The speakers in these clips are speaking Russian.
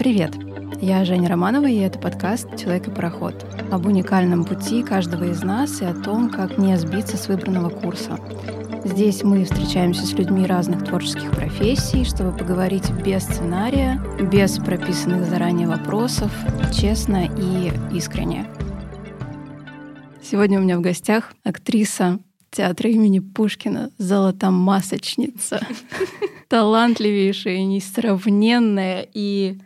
Привет! Я Женя Романова, и это подкаст «Человек и пароход» об уникальном пути каждого из нас и о том, как не сбиться с выбранного курса. Здесь мы встречаемся с людьми разных творческих профессий, чтобы поговорить без сценария, без прописанных заранее вопросов, честно и искренне. Сегодня у меня в гостях актриса театра имени Пушкина, золотомасочница, талантливейшая, несравненная и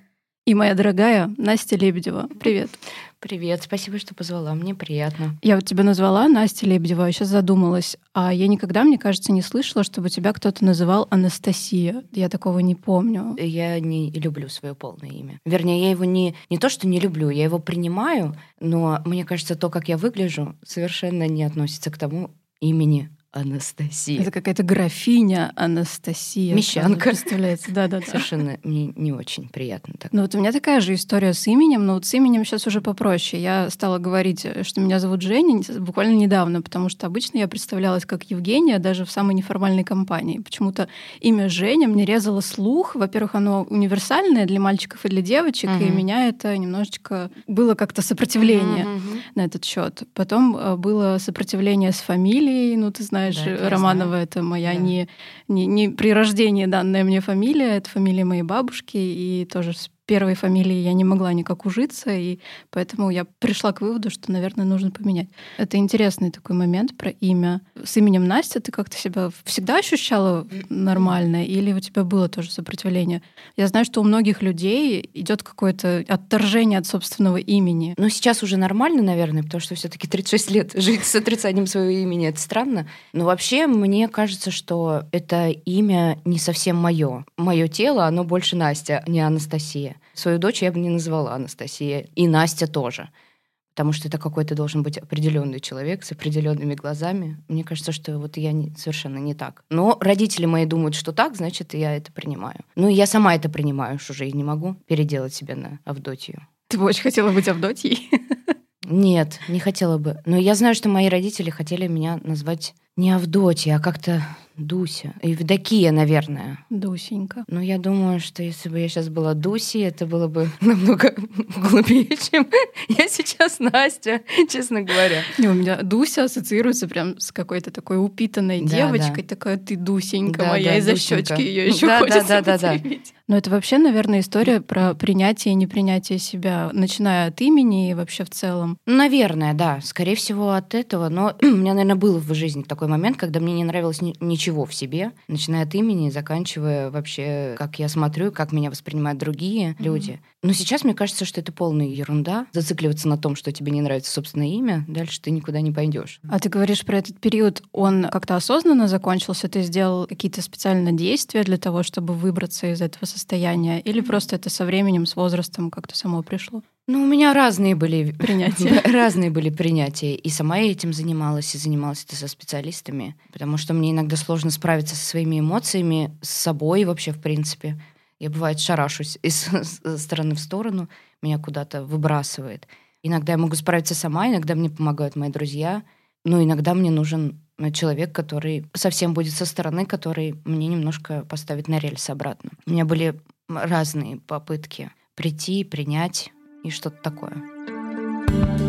и моя дорогая Настя Лебедева. Привет. Привет, спасибо, что позвала. Мне приятно. Я вот тебя назвала Настя Лебедева, а сейчас задумалась. А я никогда, мне кажется, не слышала, чтобы тебя кто-то называл Анастасия. Я такого не помню. Я не люблю свое полное имя. Вернее, я его не, не то, что не люблю, я его принимаю, но мне кажется, то, как я выгляжу, совершенно не относится к тому имени, Анастасия. Это какая-то графиня Анастасия. Мещанка. Представляется, да-да. Совершенно мне не очень приятно так. Ну вот у меня такая же история с именем, но вот с именем сейчас уже попроще. Я стала говорить, что меня зовут Женя буквально недавно, потому что обычно я представлялась как Евгения даже в самой неформальной компании. Почему-то имя Женя мне резало слух. Во-первых, оно универсальное для мальчиков и для девочек, угу. и меня это немножечко было как-то сопротивление угу. на этот счет. Потом э, было сопротивление с фамилией, ну ты знаешь, знаешь, да, Романова знаю. это моя да. не, не, не при рождении данная мне фамилия, это фамилия моей бабушки, и тоже с первой фамилии я не могла никак ужиться, и поэтому я пришла к выводу, что, наверное, нужно поменять. Это интересный такой момент про имя. С именем Настя ты как-то себя всегда ощущала нормально, или у тебя было тоже сопротивление? Я знаю, что у многих людей идет какое-то отторжение от собственного имени. Ну, сейчас уже нормально, наверное, потому что все-таки 36 лет жить с отрицанием своего имени это странно. Но вообще, мне кажется, что это имя не совсем мое. Мое тело, оно больше Настя, а не Анастасия. Свою дочь я бы не назвала Анастасия. И Настя тоже. Потому что это какой-то должен быть определенный человек с определенными глазами. Мне кажется, что вот я не, совершенно не так. Но родители мои думают, что так, значит, я это принимаю. Ну, я сама это принимаю, что уже и не могу переделать себя на Авдотью. Ты бы очень хотела быть Авдотьей? Нет, не хотела бы. Но я знаю, что мои родители хотели меня назвать не Авдотья, а как-то Дуся. Евдокия, наверное. Дусенька. Ну, я думаю, что если бы я сейчас была Дуси, это было бы намного глубее, чем я сейчас Настя, честно говоря. Не, у меня Дуся ассоциируется прям с какой-то такой упитанной да, девочкой. Да. Такая ты Дусенька да, моя, да, из-за щечки ее еще да, хочется да, да, да, да. Но это вообще, наверное, история про принятие и непринятие себя, начиная от имени и вообще в целом. Наверное, да. Скорее всего, от этого. Но у меня, наверное, был в жизни такой момент, когда мне не нравилось ничего ничего в себе, начиная от имени, заканчивая вообще, как я смотрю, как меня воспринимают другие mm-hmm. люди. Но сейчас мне кажется, что это полная ерунда. Зацикливаться на том, что тебе не нравится собственное имя, дальше ты никуда не пойдешь. А ты говоришь про этот период, он как-то осознанно закончился? Ты сделал какие-то специальные действия для того, чтобы выбраться из этого состояния? Или просто это со временем, с возрастом как-то само пришло? Ну, у меня разные были принятия. разные были принятия. И сама я этим занималась, и занималась это со специалистами. Потому что мне иногда сложно справиться со своими эмоциями, с собой вообще, в принципе. Я, бывает, шарашусь из стороны в сторону, меня куда-то выбрасывает. Иногда я могу справиться сама, иногда мне помогают мои друзья. Но иногда мне нужен человек, который совсем будет со стороны, который мне немножко поставит на рельсы обратно. У меня были разные попытки прийти, принять и что-то такое.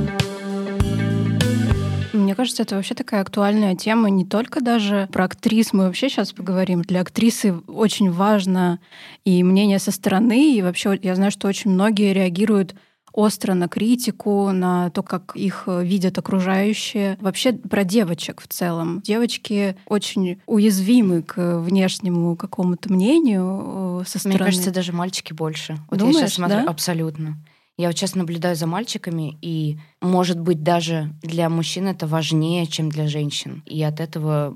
Мне кажется, это вообще такая актуальная тема не только даже про актрис, мы вообще сейчас поговорим. Для актрисы очень важно и мнение со стороны, и вообще я знаю, что очень многие реагируют остро на критику, на то, как их видят окружающие. Вообще про девочек в целом. Девочки очень уязвимы к внешнему какому-то мнению э, со стороны. Мне кажется, даже мальчики больше. Вот Думаешь, я сейчас смотрю, да? абсолютно. Я вот сейчас наблюдаю за мальчиками, и, может быть, даже для мужчин это важнее, чем для женщин. И от этого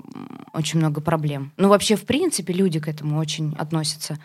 очень много проблем. Ну, вообще, в принципе, люди к этому очень относятся.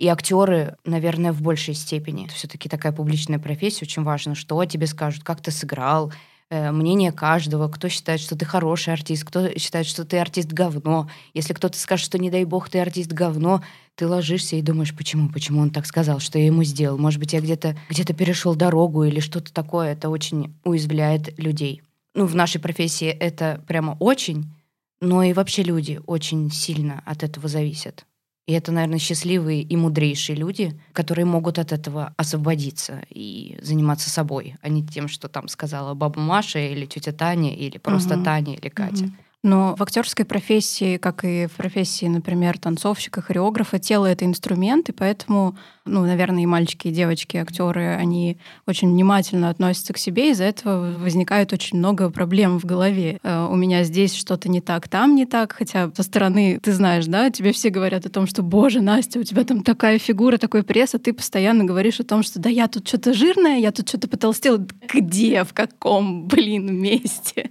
И актеры, наверное, в большей степени. Все-таки такая публичная профессия, очень важно, что тебе скажут, как ты сыграл, мнение каждого, кто считает, что ты хороший артист, кто считает, что ты артист говно. Если кто-то скажет, что не дай бог ты артист говно, ты ложишься и думаешь, почему, почему он так сказал, что я ему сделал. Может быть, я где-то где перешел дорогу или что-то такое. Это очень уязвляет людей. Ну, в нашей профессии это прямо очень, но и вообще люди очень сильно от этого зависят. И это, наверное, счастливые и мудрейшие люди, которые могут от этого освободиться и заниматься собой, а не тем, что там сказала баба Маша или тетя Таня, или просто угу. Таня или Катя. Угу. Но в актерской профессии, как и в профессии, например, танцовщика, хореографа, тело — это инструмент, и поэтому, ну, наверное, и мальчики, и девочки, актеры, они очень внимательно относятся к себе, из-за этого возникает очень много проблем в голове. Э, у меня здесь что-то не так, там не так, хотя со стороны, ты знаешь, да, тебе все говорят о том, что, боже, Настя, у тебя там такая фигура, такой пресс, а ты постоянно говоришь о том, что да, я тут что-то жирная, я тут что-то потолстела. Где, в каком, блин, месте?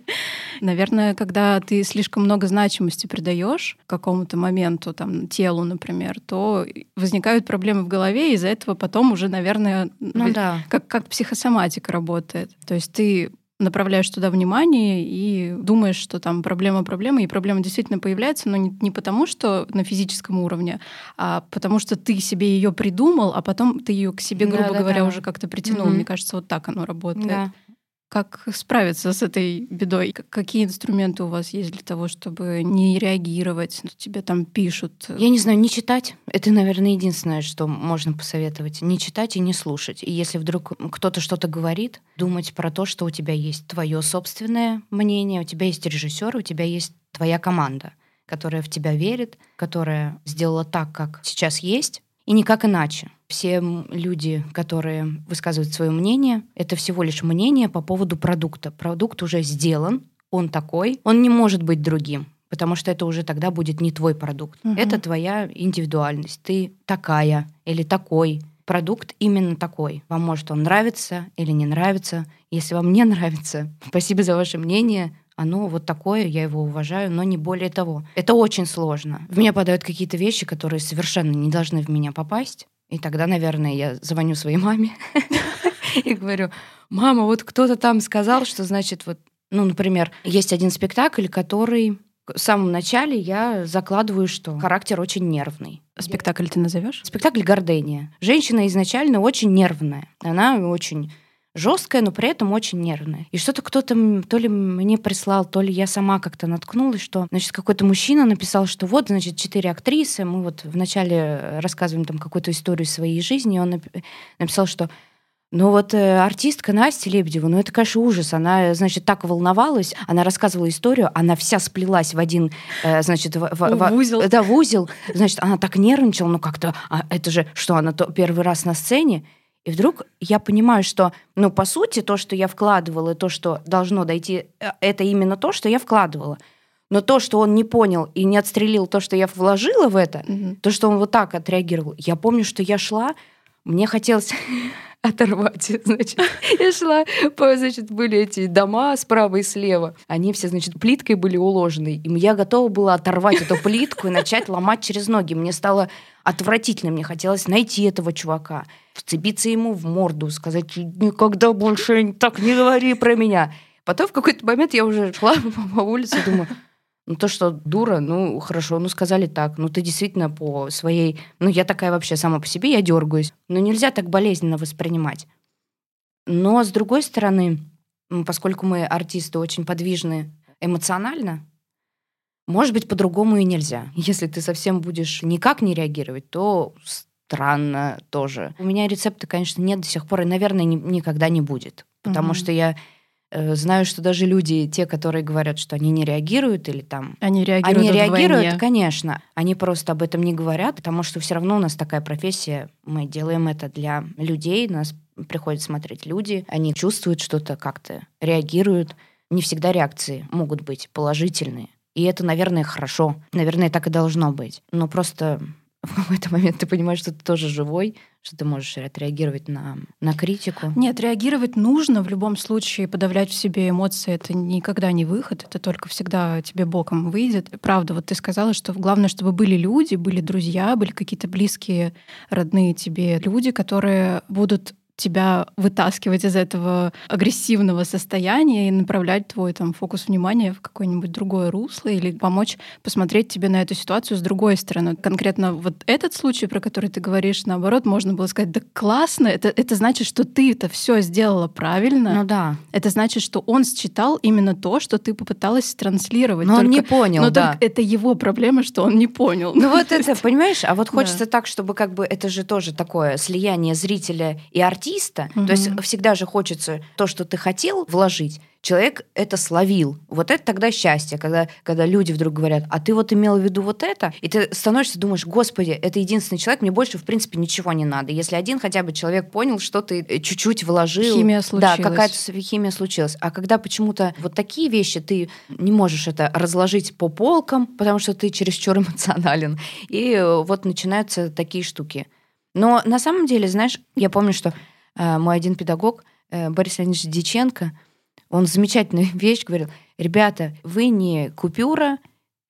Наверное, когда ты слишком много значимости придаешь какому-то моменту, там, телу, например, то возникают проблемы в голове, и из-за этого потом уже, наверное, ну, да. как, как психосоматика работает. То есть ты направляешь туда внимание и думаешь, что там проблема проблема, и проблема действительно появляется, но не, не потому, что на физическом уровне, а потому что ты себе ее придумал, а потом ты ее к себе, грубо да, да, говоря, да. уже как-то притянул. Mm-hmm. Мне кажется, вот так оно работает. Да. Как справиться с этой бедой? Какие инструменты у вас есть для того, чтобы не реагировать? Тебе там пишут. Я не знаю, не читать. Это, наверное, единственное, что можно посоветовать. Не читать и не слушать. И если вдруг кто-то что-то говорит, думать про то, что у тебя есть твое собственное мнение, у тебя есть режиссер, у тебя есть твоя команда, которая в тебя верит, которая сделала так, как сейчас есть, и никак иначе. Все люди, которые высказывают свое мнение, это всего лишь мнение по поводу продукта. Продукт уже сделан, он такой, он не может быть другим потому что это уже тогда будет не твой продукт. Угу. Это твоя индивидуальность. Ты такая или такой. Продукт именно такой. Вам может он нравиться или не нравится. Если вам не нравится, спасибо за ваше мнение оно вот такое, я его уважаю, но не более того. Это очень сложно. В меня падают какие-то вещи, которые совершенно не должны в меня попасть. И тогда, наверное, я звоню своей маме и говорю, мама, вот кто-то там сказал, что значит вот, ну, например, есть один спектакль, который в самом начале я закладываю, что характер очень нервный. Спектакль ты назовешь? Спектакль Гордения. Женщина изначально очень нервная. Она очень жесткая, но при этом очень нервная. И что-то кто-то то ли мне прислал, то ли я сама как-то наткнулась, что, значит, какой-то мужчина написал, что вот, значит, четыре актрисы, мы вот вначале рассказываем там какую-то историю своей жизни, и он написал, что ну вот э, артистка Настя Лебедева, ну это, конечно, ужас. Она, значит, так волновалась, она рассказывала историю, она вся сплелась в один, э, значит, в, в, в узел. Да, в узел. Значит, она так нервничала, ну как-то, а это же, что она то, первый раз на сцене, и вдруг я понимаю, что, ну, по сути, то, что я вкладывала, то, что должно дойти, э, это именно то, что я вкладывала. Но то, что он не понял и не отстрелил то, что я вложила в это, mm-hmm. то, что он вот так отреагировал. Я помню, что я шла, мне хотелось оторвать. Значит, я шла, по, значит, были эти дома справа и слева. Они все, значит, плиткой были уложены. И я готова была оторвать эту плитку и начать ломать через ноги. Мне стало отвратительно. Мне хотелось найти этого чувака, вцепиться ему в морду, сказать, никогда больше так не говори про меня. Потом в какой-то момент я уже шла по улице думаю, ну, то, что дура, ну, хорошо, ну, сказали так. Ну, ты действительно по своей... Ну, я такая вообще сама по себе, я дергаюсь. Но нельзя так болезненно воспринимать. Но, с другой стороны, поскольку мы, артисты, очень подвижны эмоционально, может быть, по-другому и нельзя. Если ты совсем будешь никак не реагировать, то странно тоже. У меня рецепта, конечно, нет до сих пор, и, наверное, ни, никогда не будет. Потому угу. что я знаю, что даже люди, те, которые говорят, что они не реагируют или там... Они реагируют Они реагируют, конечно. Они просто об этом не говорят, потому что все равно у нас такая профессия. Мы делаем это для людей, нас приходят смотреть люди, они чувствуют что-то как-то, реагируют. Не всегда реакции могут быть положительные. И это, наверное, хорошо. Наверное, так и должно быть. Но просто в какой-то момент ты понимаешь, что ты тоже живой, что ты можешь отреагировать на, на критику. Нет, реагировать нужно в любом случае. Подавлять в себе эмоции — это никогда не выход, это только всегда тебе боком выйдет. Правда, вот ты сказала, что главное, чтобы были люди, были друзья, были какие-то близкие, родные тебе люди, которые будут тебя вытаскивать из этого агрессивного состояния и направлять твой там фокус внимания в какое-нибудь другое русло или помочь посмотреть тебе на эту ситуацию с другой стороны. Конкретно вот этот случай, про который ты говоришь, наоборот, можно было сказать, да классно, это, это значит, что ты это все сделала правильно. Ну да. Это значит, что он считал именно то, что ты попыталась транслировать. Но только, он не понял, но да. это его проблема, что он не понял. Ну вот это, понимаешь, а вот хочется так, чтобы как бы это же тоже такое слияние зрителя и артиста. То есть всегда же хочется то, что ты хотел вложить, человек это словил. Вот это тогда счастье, когда, когда люди вдруг говорят, а ты вот имел в виду вот это, и ты становишься, думаешь, господи, это единственный человек, мне больше, в принципе, ничего не надо. Если один хотя бы человек понял, что ты э, чуть-чуть вложил. Химия случилась. Да, какая-то химия случилась. А когда почему-то вот такие вещи, ты не можешь это разложить по полкам, потому что ты чересчур эмоционален, и э, вот начинаются такие штуки. Но на самом деле, знаешь, я помню, что мой один педагог, э, Борис Леонидович Диченко, он замечательную вещь говорил. Ребята, вы не купюра,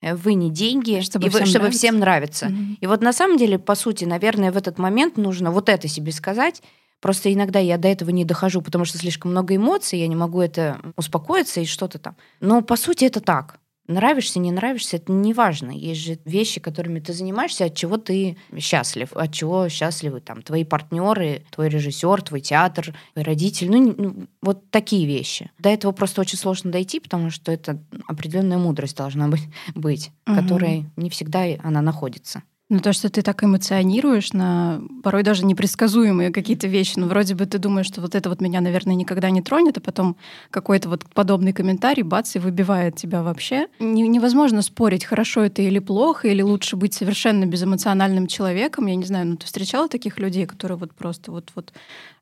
вы не деньги, чтобы, и всем, вы, чтобы нравится. всем нравится. Мгм. И вот на самом деле, по сути, наверное, в этот момент нужно вот это себе сказать. Просто иногда я до этого не дохожу, потому что слишком много эмоций, я не могу это успокоиться и что-то там. Но по сути это так. Нравишься, не нравишься, это не важно. Есть же вещи, которыми ты занимаешься, от чего ты счастлив, от чего счастливы там твои партнеры, твой режиссер, твой театр, твои родители. Ну, ну, вот такие вещи. До этого просто очень сложно дойти, потому что это определенная мудрость должна быть, быть Мгм. которой не всегда она находится. Но то, что ты так эмоционируешь на порой даже непредсказуемые какие-то вещи, ну, вроде бы ты думаешь, что вот это вот меня, наверное, никогда не тронет, а потом какой-то вот подобный комментарий, бац, и выбивает тебя вообще. Не- невозможно спорить, хорошо это или плохо, или лучше быть совершенно безэмоциональным человеком. Я не знаю, ну, ты встречала таких людей, которые вот просто вот-вот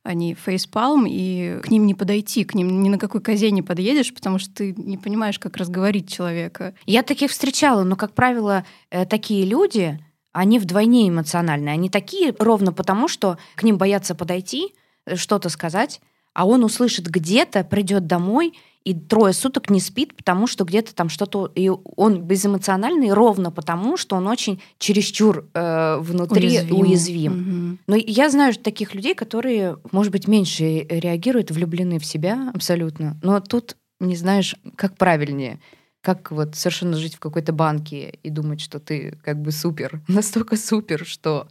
они фейспалм, и к ним не подойти, к ним ни на какой козе не подъедешь, потому что ты не понимаешь, как разговорить человека. Я таких встречала, но, как правило, э, такие люди, они вдвойне эмоциональные. Они такие ровно потому, что к ним боятся подойти, э, что-то сказать, а он услышит где-то, придет домой и трое суток не спит, потому что где-то там что-то... И он безэмоциональный ровно потому, что он очень чересчур э, внутри уязвим. Мгм. Но я знаю таких людей, которые, может быть, меньше реагируют, влюблены в себя абсолютно. Но тут не знаешь, как правильнее. Как вот совершенно жить в какой-то банке и думать, что ты как бы супер, настолько супер, что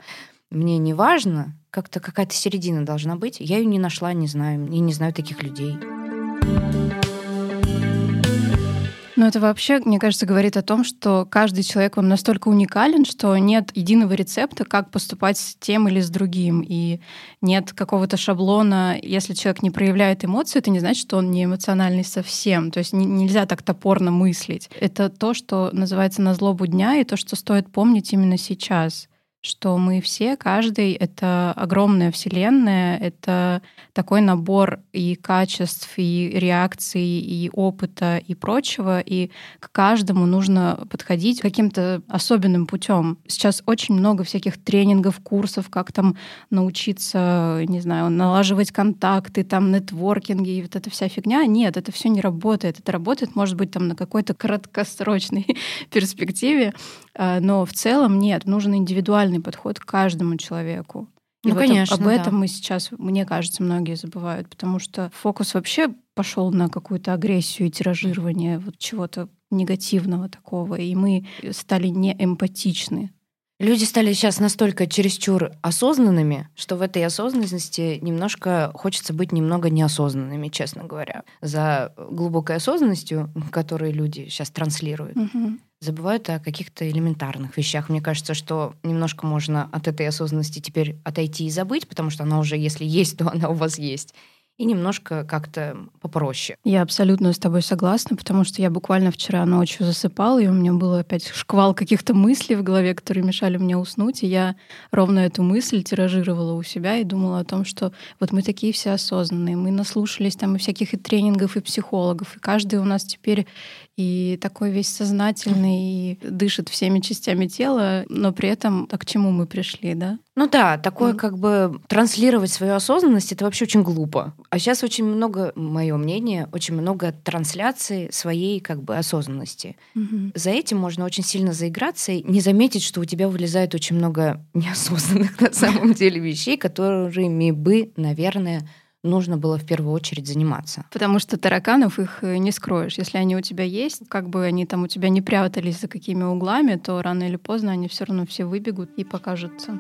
мне не важно, как-то какая-то середина должна быть. Я ее не нашла, не знаю, я не знаю таких людей. Но это вообще, мне кажется, говорит о том, что каждый человек, он настолько уникален, что нет единого рецепта, как поступать с тем или с другим. И нет какого-то шаблона. Если человек не проявляет эмоции, это не значит, что он не эмоциональный совсем. То есть не- нельзя так топорно мыслить. Это то, что называется на злобу дня, и то, что стоит помнить именно сейчас что мы все, каждый — это огромная вселенная, это такой набор и качеств, и реакций, и опыта, и прочего, и к каждому нужно подходить каким-то особенным путем. Сейчас очень много всяких тренингов, курсов, как там научиться, не знаю, налаживать контакты, там нетворкинги и вот эта вся фигня. Нет, это все не работает. Это работает, может быть, там на какой-то краткосрочной перспективе, а, но в целом нет, нужен индивидуальный подход к каждому человеку. И Ну, вот конечно, об да. этом мы сейчас, мне кажется, многие забывают, потому что фокус вообще пошел на какую-то агрессию и тиражирование вот чего-то негативного такого, и мы стали неэмпатичны. Люди стали сейчас настолько чересчур осознанными, что в этой осознанности немножко хочется быть немного неосознанными, честно говоря. За глубокой осознанностью, которую люди сейчас транслируют, Мгм. Забывают о каких-то элементарных вещах. Мне кажется, что немножко можно от этой осознанности теперь отойти и забыть, потому что она уже, если есть, то она у вас есть. И немножко как-то попроще. Я абсолютно с тобой согласна, потому что я буквально вчера ночью засыпала, и у меня был опять шквал каких-то мыслей в голове, которые мешали мне уснуть, и я ровно эту мысль тиражировала у себя и думала о том, что вот мы такие все осознанные, мы наслушались там и всяких и тренингов, и психологов, и каждый у нас теперь и такой весь сознательный, и дышит всеми частями тела, но при этом а к чему мы пришли, да? Ну да, такое mm. как бы транслировать свою осознанность, это вообще очень глупо. А сейчас очень много, мое мнение, очень много трансляций своей как бы осознанности. Mm-hmm. За этим можно очень сильно заиграться и не заметить, что у тебя вылезает очень много неосознанных на самом деле вещей, которыми бы, наверное, нужно было в первую очередь заниматься. Потому что тараканов их э, не скроешь. Если они у тебя есть, как бы они там у тебя не прятались за какими углами, то рано или поздно они все равно все выбегут и покажутся.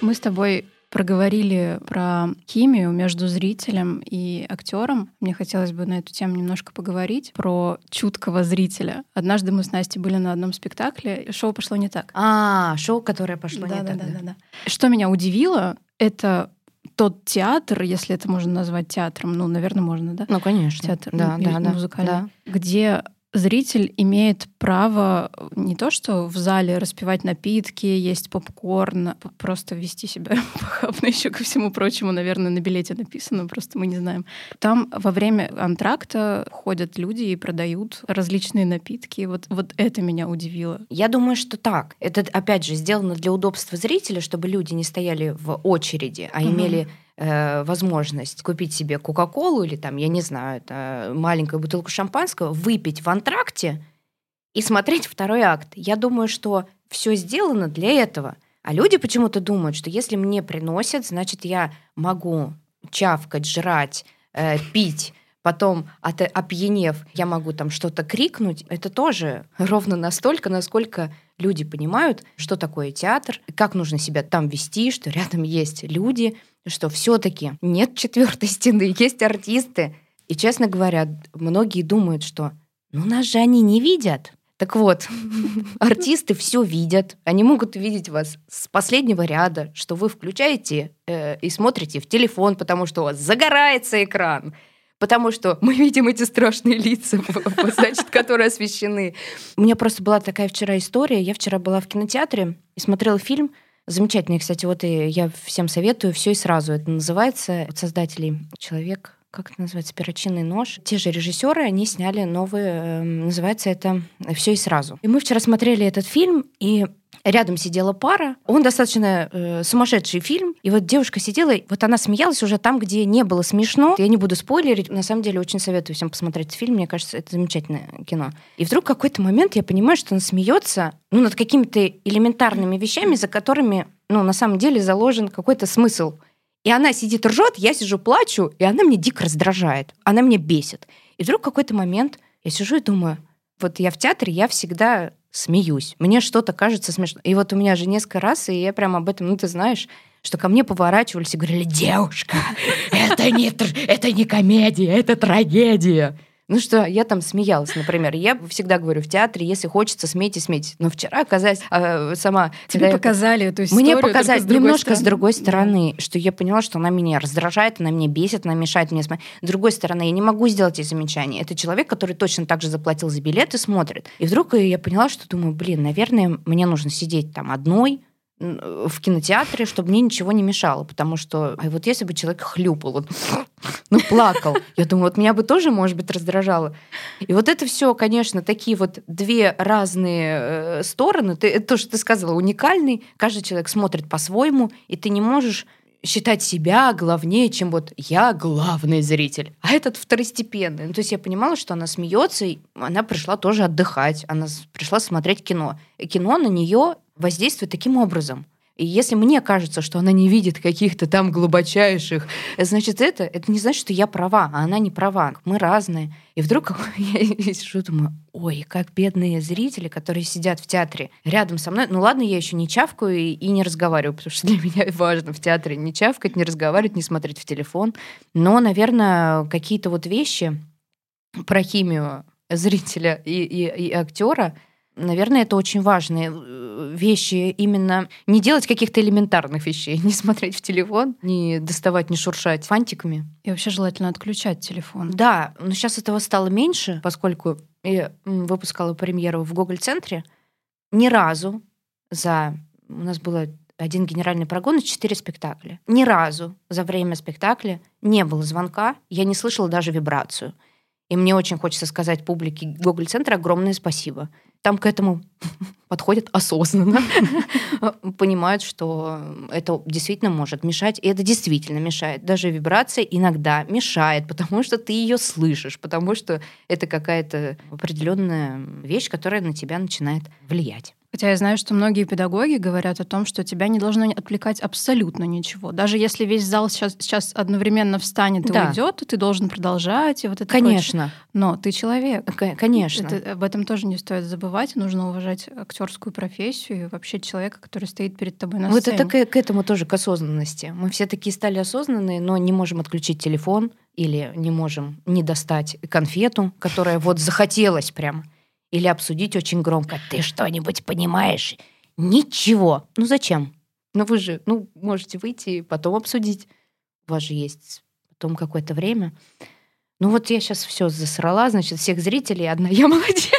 Мы с тобой проговорили про химию между зрителем и актером. Мне хотелось бы на эту тему немножко поговорить про чуткого зрителя. Однажды мы с Настей были на одном спектакле, шоу пошло не так. А, шоу, которое пошло да, не да, так. Да, да, да. Что меня удивило, это тот театр, если это можно назвать театром, ну, наверное, можно, да? Ну, конечно. Театр да, да, музыкальный, да. где зритель имеет право не то, что в зале распивать напитки, есть попкорн, просто вести себя похабно еще ко всему прочему, наверное, на билете написано, просто мы не знаем. Там во время антракта ходят люди и продают различные напитки. Вот, вот это меня удивило. Я думаю, что так. Это, опять же, сделано для удобства зрителя, чтобы люди не стояли в очереди, а угу. имели э, возможность купить себе Кока-Колу или там, я не знаю, это маленькую бутылку шампанского, выпить в антракте и смотреть второй акт. Я думаю, что все сделано для этого. А люди почему-то думают, что если мне приносят, значит, я могу чавкать, жрать, э, пить, потом, от, опьянев, я могу там что-то крикнуть. Это тоже ровно настолько, насколько люди понимают, что такое театр, как нужно себя там вести, что рядом есть люди, что все-таки нет четвертой стены, есть артисты. И, честно говоря, многие думают, что ну нас же они не видят. Так вот, артисты все видят. Они могут видеть вас с последнего ряда, что вы включаете э, и смотрите в телефон, потому что у вас загорается экран. Потому что мы видим эти страшные лица, значит, которые освещены. У меня просто была такая вчера история. Я вчера была в кинотеатре и смотрела фильм Замечательный, кстати, вот и я всем советую все и сразу. Это называется от создателей человек как это называется, перочинный нож. Те же режиссеры, они сняли новый, э, называется это «Все и сразу». И мы вчера смотрели этот фильм, и рядом сидела пара. Он достаточно э, сумасшедший фильм. И вот девушка сидела, вот она смеялась уже там, где не было смешно. Я не буду спойлерить. На самом деле очень советую всем посмотреть фильм. Мне кажется, это замечательное кино. И вдруг в какой-то момент я понимаю, что она смеется ну, над какими-то элементарными вещами, за которыми ну, на самом деле заложен какой-то смысл. И она сидит ржет, я сижу плачу, и она мне дико раздражает. Она меня бесит. И вдруг какой-то момент я сижу и думаю, вот я в театре, я всегда смеюсь. Мне что-то кажется смешно. И вот у меня же несколько раз, и я прям об этом, ну ты знаешь, что ко мне поворачивались и говорили, девушка, это не, это не комедия, это трагедия. Ну что, я там смеялась, например. Я всегда говорю в театре, если хочется, смейте, смейте. Но вчера оказалось э, сама... Тебе показали я... эту историю, Мне показали с немножко стороны. с другой стороны, да. что я поняла, что она меня раздражает, она меня бесит, она мешает мне смотреть. С другой стороны, я не могу сделать эти замечания. Это человек, который точно так же заплатил за билет и смотрит. И вдруг я поняла, что думаю, блин, наверное, мне нужно сидеть там одной, в кинотеатре, чтобы мне ничего не мешало, потому что, а вот если бы человек хлюпал, вот, ну, плакал, я думаю, вот меня бы тоже, может быть, раздражало. И вот это все, конечно, такие вот две разные э, стороны. Ты, это то, что ты сказала, уникальный, каждый человек смотрит по-своему, и ты не можешь считать себя главнее, чем вот я главный зритель, а этот второстепенный. Ну, то есть я понимала, что она смеется, и она пришла тоже отдыхать, она пришла смотреть кино. И кино на нее воздействует таким образом. И если мне кажется, что она не видит каких-то там глубочайших, значит, это, это не значит, что я права, а она не права. Мы разные. И вдруг я сижу, думаю, ой, как бедные зрители, которые сидят в театре рядом со мной. Ну ладно, я еще не чавкаю и, и не разговариваю, потому что для меня важно в театре не чавкать, не разговаривать, не смотреть в телефон. Но, наверное, какие-то вот вещи про химию зрителя и, и, и актера Наверное, это очень важные э, вещи. Именно не делать каких-то элементарных вещей. Не смотреть в телефон, не доставать, не шуршать фантиками. И вообще желательно отключать телефон. Да, но сейчас этого стало меньше, поскольку я выпускала премьеру в Google-центре. Ни разу за... У нас было один генеральный прогон и четыре спектакля. Ни разу за время спектакля не было звонка, я не слышала даже вибрацию. И мне очень хочется сказать публике Гоголь-центра огромное спасибо. Там к этому подходят осознанно, понимают, что это действительно может мешать, и это действительно мешает. Даже вибрация иногда мешает, потому что ты ее слышишь, потому что это какая-то определенная вещь, которая на тебя начинает влиять. Хотя я знаю, что многие педагоги говорят о том, что тебя не должно отвлекать абсолютно ничего. Даже если весь зал сейчас, сейчас одновременно встанет и да. уйдет, ты должен продолжать. И вот это Конечно. Прочее. Но ты человек. Конечно. Это, об этом тоже не стоит забывать. Нужно уважать актерскую профессию и вообще человека, который стоит перед тобой на вот сцене. Вот это к, к этому тоже к осознанности. Мы все такие стали осознанные, но не можем отключить телефон или не можем не достать конфету, которая вот захотелось прям или обсудить очень громко. Ты что-нибудь понимаешь? Ничего. Ну зачем? Ну вы же, ну, можете выйти и потом обсудить. У вас же есть потом какое-то время. Ну вот я сейчас все засрала, значит, всех зрителей, одна я молодец.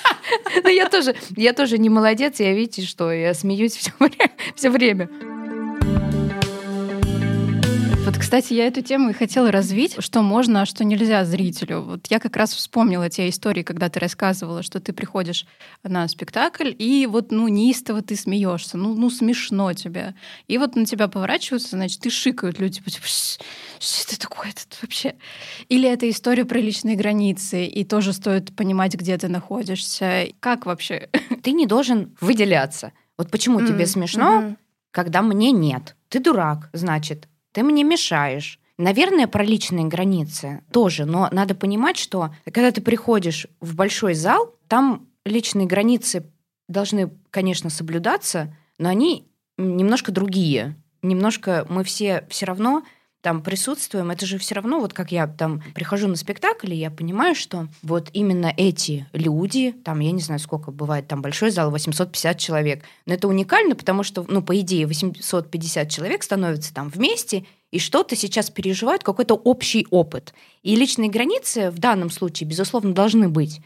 Но я тоже, я тоже не молодец, я видите, что я смеюсь все время. Кстати, я эту тему и хотела развить, что можно, а что нельзя зрителю. Вот я как раз вспомнила те истории, когда ты рассказывала, что ты приходишь на спектакль, и вот, ну, неистово ты смеешься, ну, ну, смешно тебе. И вот на тебя поворачиваются, значит, ты шикают люди, типа, что это такое тут вообще? Или это история про личные границы, и тоже стоит понимать, где ты находишься. Как вообще? Ты не должен выделяться. Вот почему mm-hmm. тебе смешно, mm-hmm. когда мне нет? Ты дурак, значит ты мне мешаешь. Наверное, про личные границы тоже, но надо понимать, что когда ты приходишь в большой зал, там личные границы должны, конечно, соблюдаться, но они немножко другие. Немножко мы все все равно там присутствуем, это же все равно, вот как я там прихожу на спектакль, и я понимаю, что вот именно эти люди, там, я не знаю, сколько бывает, там большой зал, 850 человек, но это уникально, потому что, ну, по идее, 850 человек становятся там вместе, и что-то сейчас переживают, какой-то общий опыт. И личные границы в данном случае, безусловно, должны быть.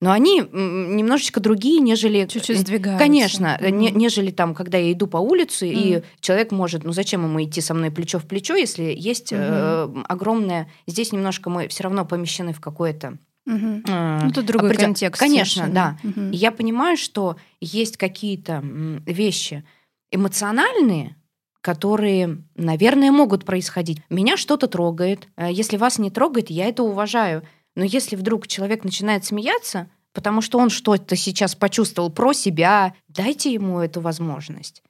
Но они немножечко другие, нежели... Чуть-чуть сдвигаются. Конечно, mm-hmm. не, нежели там, когда я иду по улице, mm-hmm. и человек может... Ну зачем ему идти со мной плечо в плечо, если есть mm-hmm. э, огромное... Здесь немножко мы все равно помещены в какое-то... Угу. Э, ну, тут другой определ... контекст. Конечно, совершенно. да. Угу. Я понимаю, что есть какие-то вещи эмоциональные, которые, наверное, могут происходить. Меня что-то трогает. Э, если вас не трогает, я это уважаю. Но если вдруг человек начинает смеяться, потому что он что-то сейчас почувствовал про себя, дайте ему эту возможность.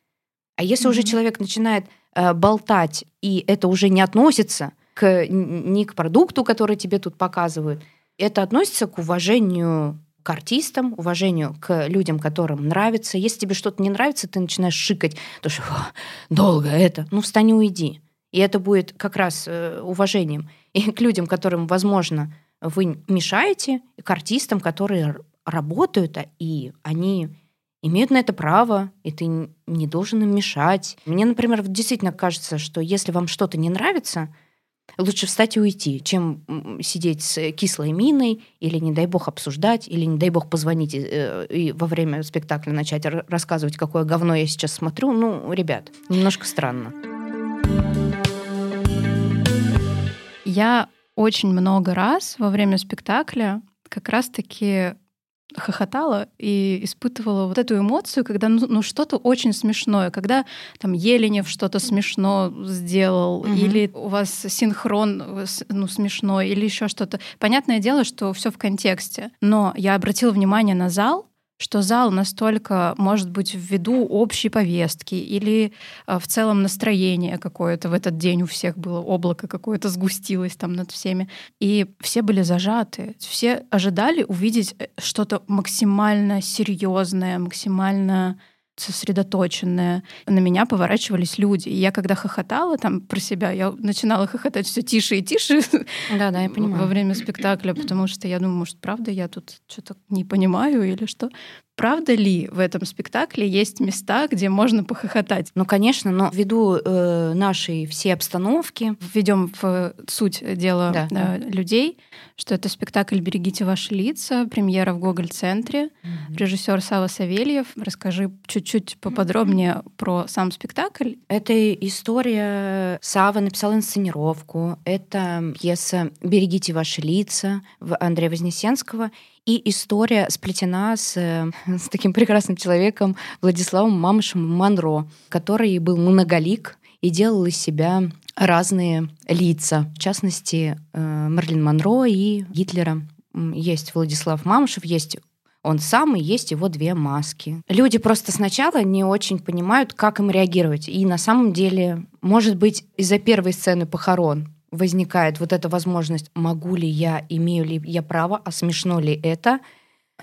А если mm-hmm. уже человек начинает э, болтать, и это уже не относится к, ни к продукту, который тебе тут показывают, это относится к уважению к артистам, уважению к людям, которым нравится. Если тебе что-то не нравится, ты начинаешь шикать, то что долго это, ну встань и уйди. И это будет как раз э, уважением и к людям, которым, возможно, вы мешаете к артистам, которые работают, а, и они имеют на это право, и ты не должен им мешать. Мне, например, действительно кажется, что если вам что-то не нравится, лучше встать и уйти, чем сидеть с кислой миной или, не дай бог, обсуждать, или, не дай бог, позвонить и, э, и во время спектакля начать рассказывать, какое говно я сейчас смотрю. Ну, ребят, немножко странно. Я очень много раз во время спектакля как раз-таки хохотала и испытывала вот эту эмоцию, когда ну, ну что-то очень смешное, когда там Еленев что-то смешно сделал, угу. или у вас синхрон ну, смешной, или еще что-то. Понятное дело, что все в контексте. Но я обратила внимание на зал, что зал настолько, может быть, ввиду общей повестки или э, в целом настроение какое-то в этот день у всех было, облако какое-то сгустилось там над всеми, и все были зажаты. Все ожидали увидеть э, что-то максимально серьезное, максимально сосредоточенная. На меня поворачивались люди. И я когда хохотала там про себя, я начинала хохотать все тише и тише да, да, я понимаю. во время спектакля, потому что я думаю, может, правда, я тут что-то не понимаю или что. Правда ли в этом спектакле есть места, где можно похохотать? Ну, конечно, но ввиду э, нашей всей обстановки... Введем в суть дела да, э, да. людей, что это спектакль «Берегите ваши лица», премьера в Гоголь-центре, mm-hmm. режиссер Сава Савельев. Расскажи чуть-чуть поподробнее mm-hmm. про сам спектакль. Это история... Сава написал инсценировку. Это пьеса «Берегите ваши лица» Андрея Вознесенского. И история сплетена с, с таким прекрасным человеком Владиславом Мамышем Монро, который был многолик и делал из себя разные лица, в частности, э, Мерлин Монро и Гитлера. Есть Владислав Мамышев, есть он сам и есть его две маски. Люди просто сначала не очень понимают, как им реагировать. И на самом деле, может быть, из-за первой сцены похорон возникает вот эта возможность, могу ли я, имею ли я право, а смешно ли это.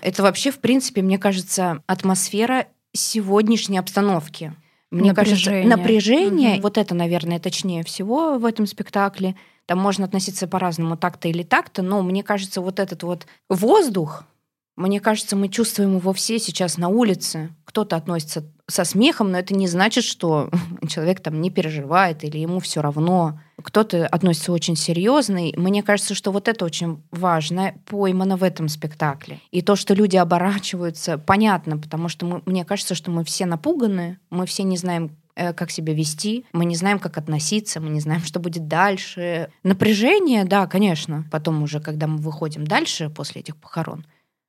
Это вообще, в принципе, мне кажется, атмосфера сегодняшней обстановки. Мне напряжение. кажется, напряжение, угу. вот это, наверное, точнее всего в этом спектакле. Там можно относиться по-разному, так-то или так-то, но мне кажется, вот этот вот воздух, мне кажется, мы чувствуем его все сейчас на улице. Кто-то относится со смехом, но это не значит, что человек там не переживает или ему все равно. Кто-то относится очень серьезно. И мне кажется, что вот это очень важно поймано в этом спектакле. И то, что люди оборачиваются, понятно, потому что мы, мне кажется, что мы все напуганы, мы все не знаем, э, как себя вести, мы не знаем, как относиться, мы не знаем, что будет дальше. Напряжение, да, конечно. Потом уже, когда мы выходим дальше после этих похорон,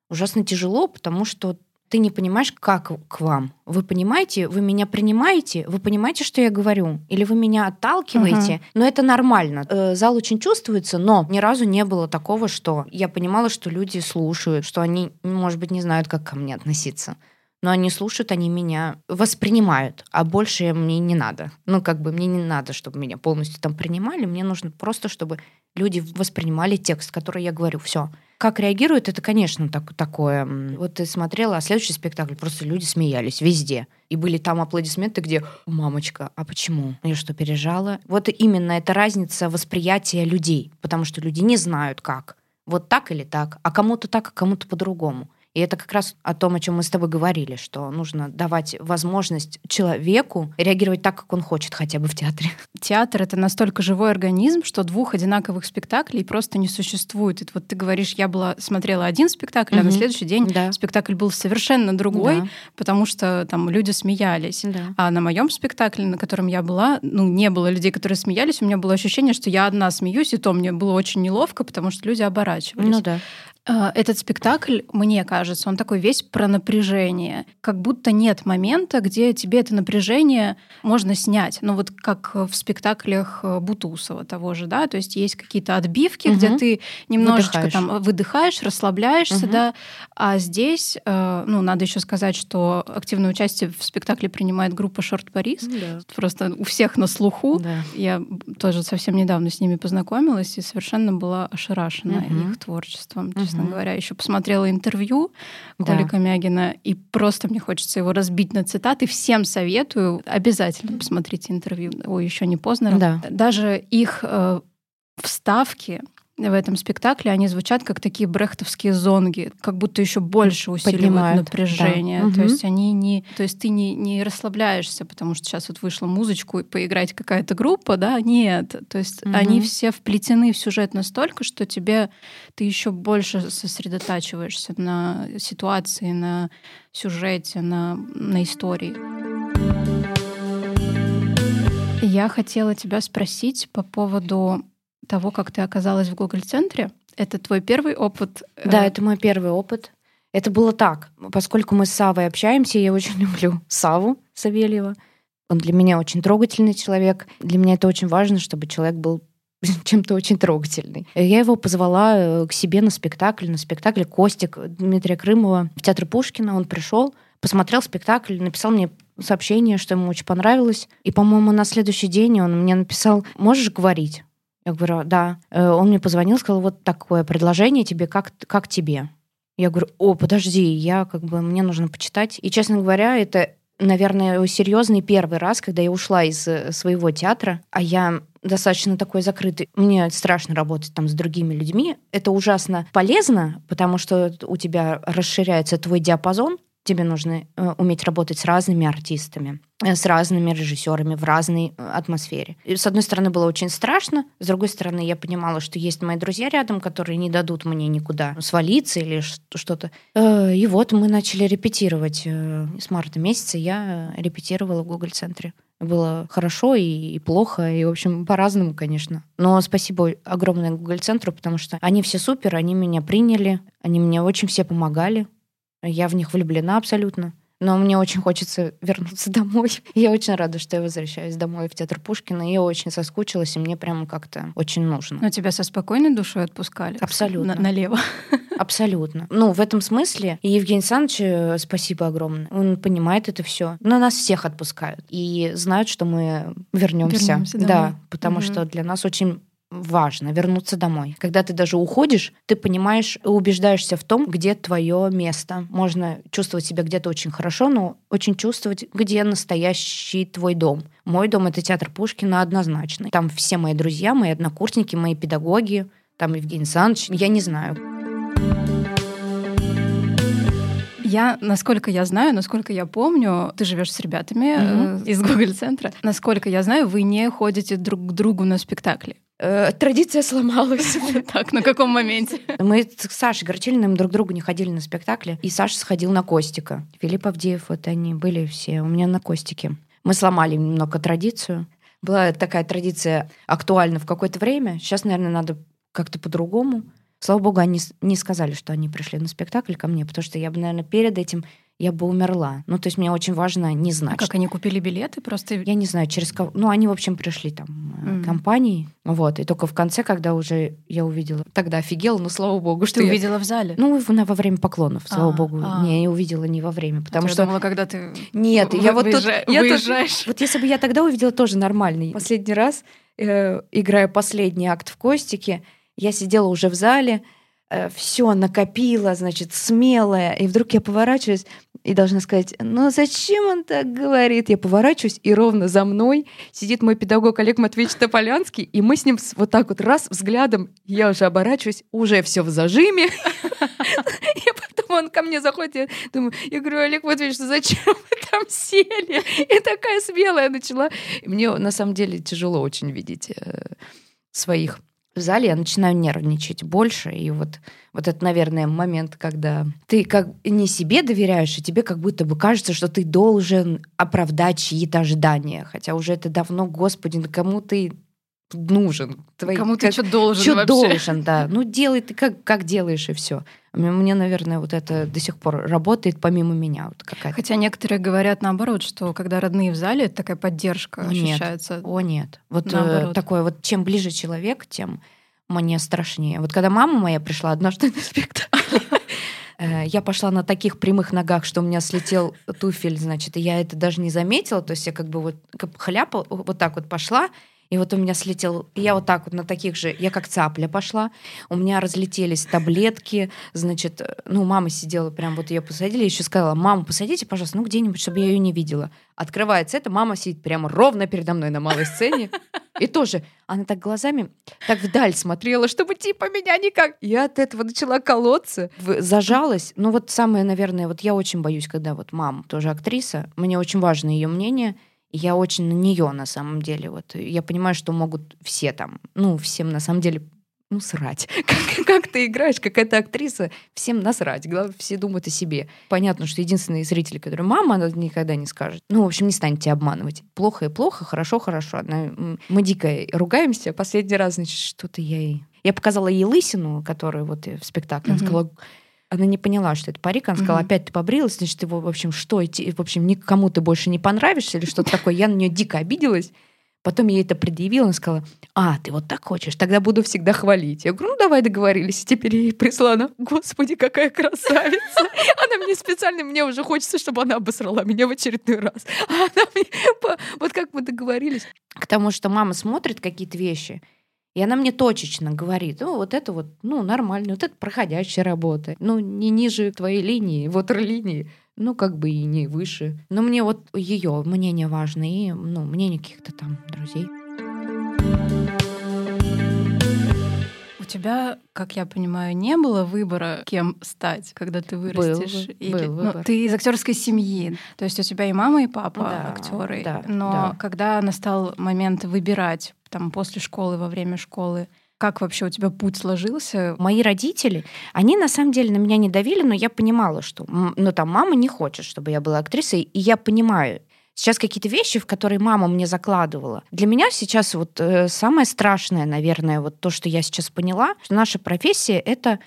ужасно тяжело, потому что ты не понимаешь, как к вам. Вы понимаете, вы меня принимаете, вы понимаете, что я говорю, или вы меня отталкиваете, uh-huh. но это нормально. Э, зал очень чувствуется, но ни разу не было такого, что я понимала, что люди слушают, что они, может быть, не знают, как ко мне относиться. Но они слушают, они меня воспринимают, а больше мне не надо. Ну, как бы мне не надо, чтобы меня полностью там принимали, мне нужно просто, чтобы люди воспринимали текст, который я говорю. Все. Как реагируют, это, конечно, так, такое. Вот ты смотрела, а следующий спектакль просто люди смеялись везде. И были там аплодисменты, где «Мамочка, а почему? Я что, пережала?» Вот именно эта разница восприятия людей, потому что люди не знают, как. Вот так или так, а кому-то так, а кому-то по-другому. И это как раз о том, о чем мы с тобой говорили, что нужно давать возможность человеку реагировать так, как он хочет, хотя бы в театре. Театр — это настолько живой организм, что двух одинаковых спектаклей просто не существует. И вот ты говоришь, я была смотрела один спектакль, угу. а на следующий день да. спектакль был совершенно другой, да. потому что там люди смеялись. Да. А на моем спектакле, на котором я была, ну, не было людей, которые смеялись. У меня было ощущение, что я одна смеюсь, и то мне было очень неловко, потому что люди оборачивались. Ну да. А, этот спектакль, мне кажется, он такой весь про напряжение. Как будто нет момента, где тебе это напряжение можно снять. Ну вот как в спектаклях э, Бутусова того же, да, то есть есть какие-то отбивки, угу. где ты немножечко выдыхаешь. там выдыхаешь, расслабляешься, угу. да, а здесь, э, ну, надо еще сказать, что активное участие в спектакле принимает группа Шорт Парис. Да. Просто у всех на слуху. Да. Я тоже совсем недавно с ними познакомилась и совершенно была ошарашена угу. их творчеством. Угу честно говоря. Еще посмотрела интервью Коли да. Комягина, и просто мне хочется его разбить на цитаты. Всем советую. Обязательно посмотрите интервью. Ой, еще не поздно. Да. Даже их э, вставки в этом спектакле, они звучат как такие брехтовские зонги, как будто еще больше усиливают Поднимают, напряжение. Да. То угу. есть они не, то есть ты не, не расслабляешься, потому что сейчас вот вышла музычку и поиграть какая-то группа, да? Нет. То есть угу. они все вплетены в сюжет настолько, что тебе ты еще больше сосредотачиваешься на ситуации, на сюжете, на, на истории. Я хотела тебя спросить по поводу того, как ты оказалась в Google-центре. Это твой первый опыт? Э, да, это мой первый опыт. Это было так. Поскольку мы с Савой общаемся, я очень люблю Саву Савельева. Он для меня очень трогательный человек. Для меня это очень важно, чтобы человек был чем-то очень трогательный. Я его позвала э, к себе на спектакль, на спектакль «Костик» Дмитрия Крымова в театр Пушкина. Он пришел, посмотрел спектакль, написал мне сообщение, что ему очень понравилось. И, по-моему, на следующий день он мне написал, можешь говорить? Я говорю, да. Э, он мне позвонил, сказал, вот такое предложение тебе, как, как тебе? Я говорю, о, подожди, я как бы, мне нужно почитать. И, честно говоря, это, наверное, серьезный первый раз, когда я ушла из э, своего театра, а я достаточно такой закрытый. Мне страшно работать там с другими людьми. Это ужасно полезно, потому что у тебя расширяется твой диапазон, тебе нужно э, уметь работать с разными артистами, э, с разными режиссерами в разной э, атмосфере. И, с одной стороны, было очень страшно, с другой стороны, я понимала, что есть мои друзья рядом, которые не дадут мне никуда свалиться или что-то. И вот мы начали репетировать. С марта месяца я репетировала в Google-центре. Было хорошо и, и плохо, и, в общем, по-разному, конечно. Но спасибо огромное Google-центру, потому что они все супер, они меня приняли, они мне очень все помогали. Я в них влюблена абсолютно. Но мне очень хочется вернуться домой. Я очень рада, что я возвращаюсь домой в театр Пушкина. Я очень соскучилась, и мне прямо как-то очень нужно. Но тебя со спокойной душой отпускали? Абсолютно. На- налево? Абсолютно. Ну, в этом смысле и Евгений Александрович, э, спасибо огромное. Он понимает это все. Но нас всех отпускают. И знают, что мы вернемся. Вернемся домой. Да, потому Мгм. что для нас очень важно вернуться домой. Когда ты даже уходишь, ты понимаешь, убеждаешься в том, где твое место. Можно чувствовать себя где-то очень хорошо, но очень чувствовать, где настоящий твой дом. Мой дом — это театр Пушкина однозначно. Там все мои друзья, мои однокурсники, мои педагоги, там Евгений Александрович, я не знаю. Я, насколько я знаю, насколько я помню, ты живешь с ребятами э, из Google центра. Насколько я знаю, вы не ходите друг к другу на спектакли. Э, традиция сломалась. Так, на каком моменте? Мы с Сашей Горчилиным друг другу не ходили на спектакли, и Саша сходил на Костика. Филипп Авдеев, вот они были все у меня на Костике. Мы сломали немного традицию. Была такая традиция актуальна в какое-то время. Сейчас, наверное, надо как-то по-другому. Слава богу, они не сказали, что они пришли на спектакль ко мне, потому что я бы, наверное, перед этим я бы умерла. Ну, то есть мне очень важно не знать, А как они купили билеты? Просто я не знаю, через кого. Ну, они, в общем, пришли там э, Мгм. компанией. Вот. И только в конце, когда уже я увидела, тогда офигела, но слава богу, что ты я- увидела в зале. Ну, в- на- во время поклонов, слава А, богу. а. Не, я увидела не во время, потому А то что... я думала, когда ты Нет, вы- я вот тут... выезжа- я тут- выезжаешь. Вот если бы я тогда увидела, тоже нормальный. Последний раз, э, играя последний акт в Костике, я сидела уже в зале, все накопила, значит, смелая, и вдруг я поворачиваюсь и должна сказать, ну зачем он так говорит? Я поворачиваюсь, и ровно за мной сидит мой педагог Олег Матвеевич Тополянский, и мы с ним вот так вот раз взглядом, я уже оборачиваюсь, уже все в зажиме. И потом он ко мне заходит, я думаю, я говорю, Олег Матвеевич, ну зачем вы там сели? И такая смелая начала. Мне на самом деле тяжело очень видеть э, своих в зале, я начинаю нервничать больше. И вот, вот это, наверное, момент, когда ты как не себе доверяешь, и тебе как будто бы кажется, что ты должен оправдать чьи-то ожидания. Хотя уже это давно, господи, кому ты нужен? Твои- Кому ты что должен что вообще? должен, да. Ну, делай ты как, как делаешь, и все. Мне, наверное, вот это до сих пор работает помимо меня. Вот какая-то. Хотя некоторые говорят наоборот, что когда родные в зале, это такая поддержка нет. ощущается. О, нет. Вот э, Наоборот. такое вот, чем ближе человек, тем мне страшнее. Вот когда мама моя пришла однажды на спектакль, э, я пошла на таких прямых ногах, что у меня слетел туфель, значит, и я это даже не заметила, то есть я как бы вот как хляпа, вот так вот пошла, и вот у меня слетел, я вот так вот на таких же, я как цапля пошла, у меня разлетелись таблетки, значит, э, ну, мама сидела прям, вот ее посадили, еще сказала, маму, посадите, пожалуйста, ну, где-нибудь, чтобы я ее не видела. Открывается это, мама сидит прямо ровно передо мной на малой сцене, и тоже она так глазами так вдаль смотрела, чтобы типа меня никак. Я от этого начала колоться, зажалась. Ну вот самое, наверное, вот я очень боюсь, когда вот мама тоже актриса, мне очень важно ее мнение, я очень на нее на самом деле. Вот я понимаю, что могут все там, ну всем на самом деле ну, срать. Как, как ты играешь, как эта актриса, всем насрать. Главное, все думают о себе. Понятно, что единственные зрители, которые мама, она никогда не скажет. Ну, в общем, не станет тебя обманывать. Плохо и плохо, хорошо, хорошо. Она, мы дико ругаемся. Последний раз, значит, что-то я ей... Я показала ей лысину, которую вот в спектакле. Она Мгм. сказала, она не поняла, что это парик. Она сказала, опять ты побрилась, значит, ты, в общем, что, идти- в общем, никому ты больше не понравишься или что-то такое. Я на нее дико обиделась. Потом я ей это предъявила, она сказала, а, ты вот так хочешь, тогда буду всегда хвалить. Я говорю, ну давай договорились. И теперь я ей прислала, господи, какая красавица. Она мне специально, мне уже хочется, чтобы она обосрала меня в очередной раз. А она мне, вот как мы договорились. К тому, что мама смотрит какие-то вещи, и она мне точечно говорит, ну, вот это вот, ну, нормально, вот это проходящая работа, ну, не ниже твоей линии, ватер-линии, ну, как бы и не выше. Но мне вот ее мнение важно, и, ну, мнение каких-то там друзей. У тебя, как я понимаю, не было выбора, кем стать, когда ты вырастешь. Был, Или, был ну, выбор. ты из актерской семьи, то есть у тебя и мама, и папа да, актеры. Да, Но да. когда настал момент выбирать, там после школы, во время школы, как вообще у тебя путь сложился? Мои родители, они на самом деле на меня не давили, но я понимала, что ну, там мама не хочет, чтобы я была актрисой, и я понимаю, сейчас какие-то вещи, в которые мама мне закладывала. Для меня сейчас вот э, самое страшное, наверное, вот то, что я сейчас поняла, что наша профессия — это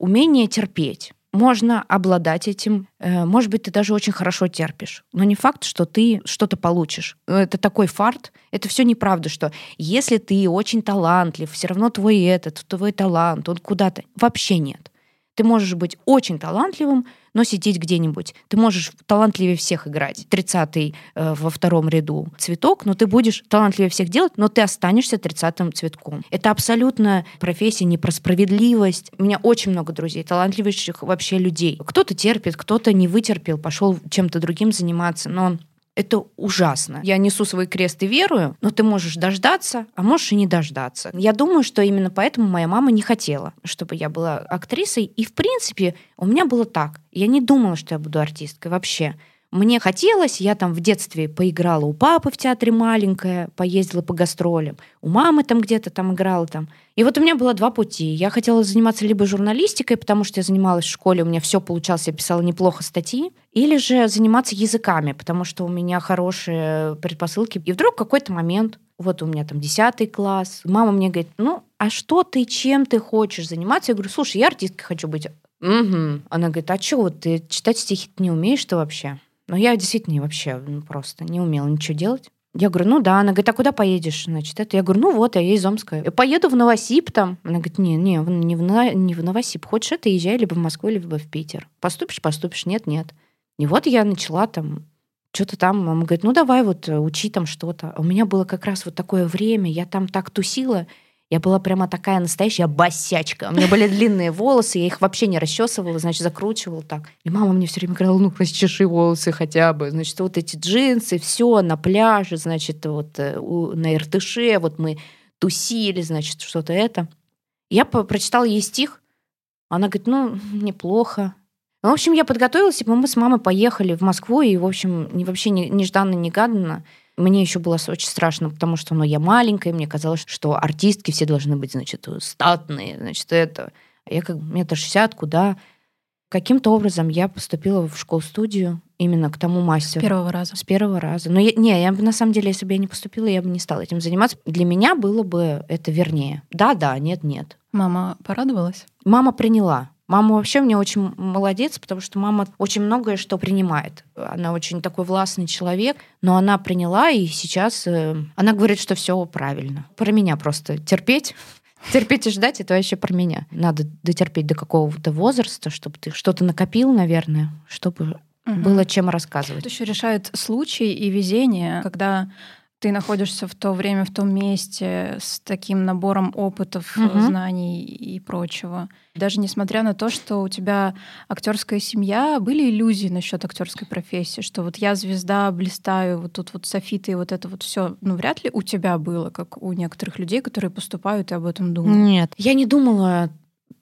умение терпеть. Можно обладать этим, э, может быть, ты даже очень хорошо терпишь, но не факт, что ты что-то получишь. Это такой фарт. Это все неправда, что если ты очень талантлив, все равно твой этот, твой талант, он куда-то. Вообще нет. Ты можешь быть очень талантливым, но сидеть где-нибудь. Ты можешь талантливее всех играть. Тридцатый э, во втором ряду цветок, но ты будешь талантливее всех делать, но ты останешься тридцатым цветком. Это абсолютно профессия не про справедливость. У меня очень много друзей, талантливейших вообще людей. Кто-то терпит, кто-то не вытерпел, пошел чем-то другим заниматься, но это ужасно. Я несу свой крест и верую, но ты можешь дождаться, а можешь и не дождаться. Я думаю, что именно поэтому моя мама не хотела, чтобы я была актрисой. И, в принципе, у меня было так. Я не думала, что я буду артисткой вообще. Мне хотелось, я там в детстве поиграла у папы в театре маленькая, поездила по гастролям, у мамы там где-то там играла там. И вот у меня было два пути. Я хотела заниматься либо журналистикой, потому что я занималась в школе, у меня все получалось, я писала неплохо статьи, или же заниматься языками, потому что у меня хорошие предпосылки. И вдруг какой-то момент, вот у меня там 10 класс, мама мне говорит, ну, а что ты, чем ты хочешь заниматься? Я говорю, слушай, я артисткой хочу быть. Угу. Она говорит, а что, вот ты читать стихи не умеешь-то вообще? Но я действительно вообще ну, просто не умела ничего делать. Я говорю, ну да. Она говорит, а куда поедешь? Значит, это я говорю, ну вот, я из Омска. Я поеду в Новосиб там. Она говорит, не, не, не в, не в Новосиб. Хочешь это, езжай либо в Москву, либо в Питер. Поступишь, поступишь, нет, нет. И вот я начала там что-то там, мама говорит, ну давай вот э, учи там что-то. А у меня было как раз вот такое время, я там так тусила, я была прямо такая настоящая босячка. У меня были длинные волосы, я их вообще не расчесывала, значит, закручивала так. И мама мне все время говорила, ну, расчеши волосы хотя бы. Значит, вот эти джинсы, все на пляже, значит, вот э, на Иртыше, вот мы тусили, значит, что-то это. Я прочитала ей стих, она говорит, ну, неплохо. В общем, я подготовилась, и мы с мамой поехали в Москву, и, в общем, вообще нежданно-негаданно мне еще было очень страшно, потому что ну, я маленькая, мне казалось, что артистки все должны быть, значит, статные, значит, это. Я как метр шестьдесят, куда? Каким-то образом я поступила в школу-студию именно к тому мастеру. С первого раза? С первого раза. Но я, не, я на самом деле, если бы я не поступила, я бы не стала этим заниматься. Для меня было бы это вернее. Да-да, нет-нет. Мама порадовалась? Мама приняла. Мама вообще мне очень молодец, потому что мама очень многое что принимает. Она очень такой властный человек, но она приняла, и сейчас э, она говорит, что все правильно. Про меня просто терпеть. Терпеть и ждать это вообще про меня. Надо дотерпеть до какого-то возраста, чтобы ты что-то накопил, наверное, чтобы угу. было чем рассказывать. Это еще решает случай и везение, когда ты находишься в то время в том месте с таким набором опытов, угу. знаний и прочего. Даже несмотря на то, что у тебя актерская семья, были иллюзии насчет актерской профессии, что вот я звезда, блистаю, вот тут вот софиты и вот это вот все. Ну, вряд ли у тебя было, как у некоторых людей, которые поступают и об этом думают. Нет, я не думала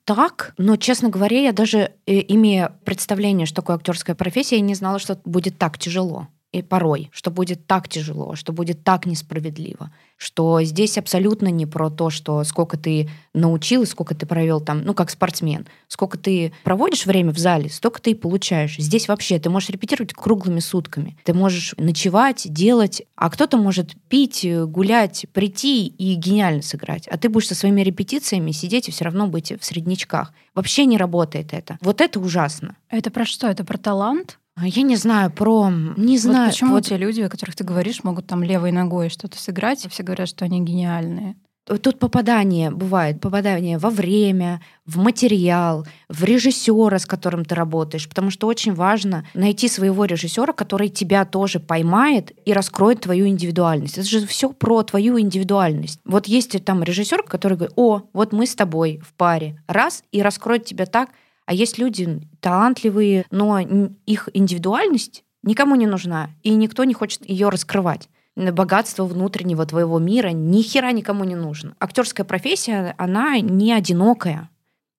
так, но, честно говоря, я даже, э, имея представление, что такое актерская профессия, я не знала, что будет так тяжело и порой, что будет так тяжело, что будет так несправедливо, что здесь абсолютно не про то, что сколько ты научил сколько ты провел там, ну, как спортсмен, сколько ты проводишь время в зале, столько ты и получаешь. Здесь вообще ты можешь репетировать круглыми сутками, ты можешь ночевать, делать, а кто-то может пить, гулять, прийти и гениально сыграть, а ты будешь со своими репетициями сидеть и все равно быть в среднячках. Вообще не работает это. Вот это ужасно. Это про что? Это про талант? А я не знаю про... Не знаю. Вот почему вот... те люди, о которых ты говоришь, могут там левой ногой что-то сыграть, и все говорят, что они гениальные? Тут попадание бывает, попадание во время, в материал, в режиссера, с которым ты работаешь, потому что очень важно найти своего режиссера, который тебя тоже поймает и раскроет твою индивидуальность. Это же все про твою индивидуальность. Вот есть там режиссер, который говорит, о, вот мы с тобой в паре, раз, и раскроет тебя так, а есть люди талантливые, но их индивидуальность никому не нужна, и никто не хочет ее раскрывать. богатство внутреннего твоего мира ни хера никому не нужно. Актерская профессия, она не одинокая.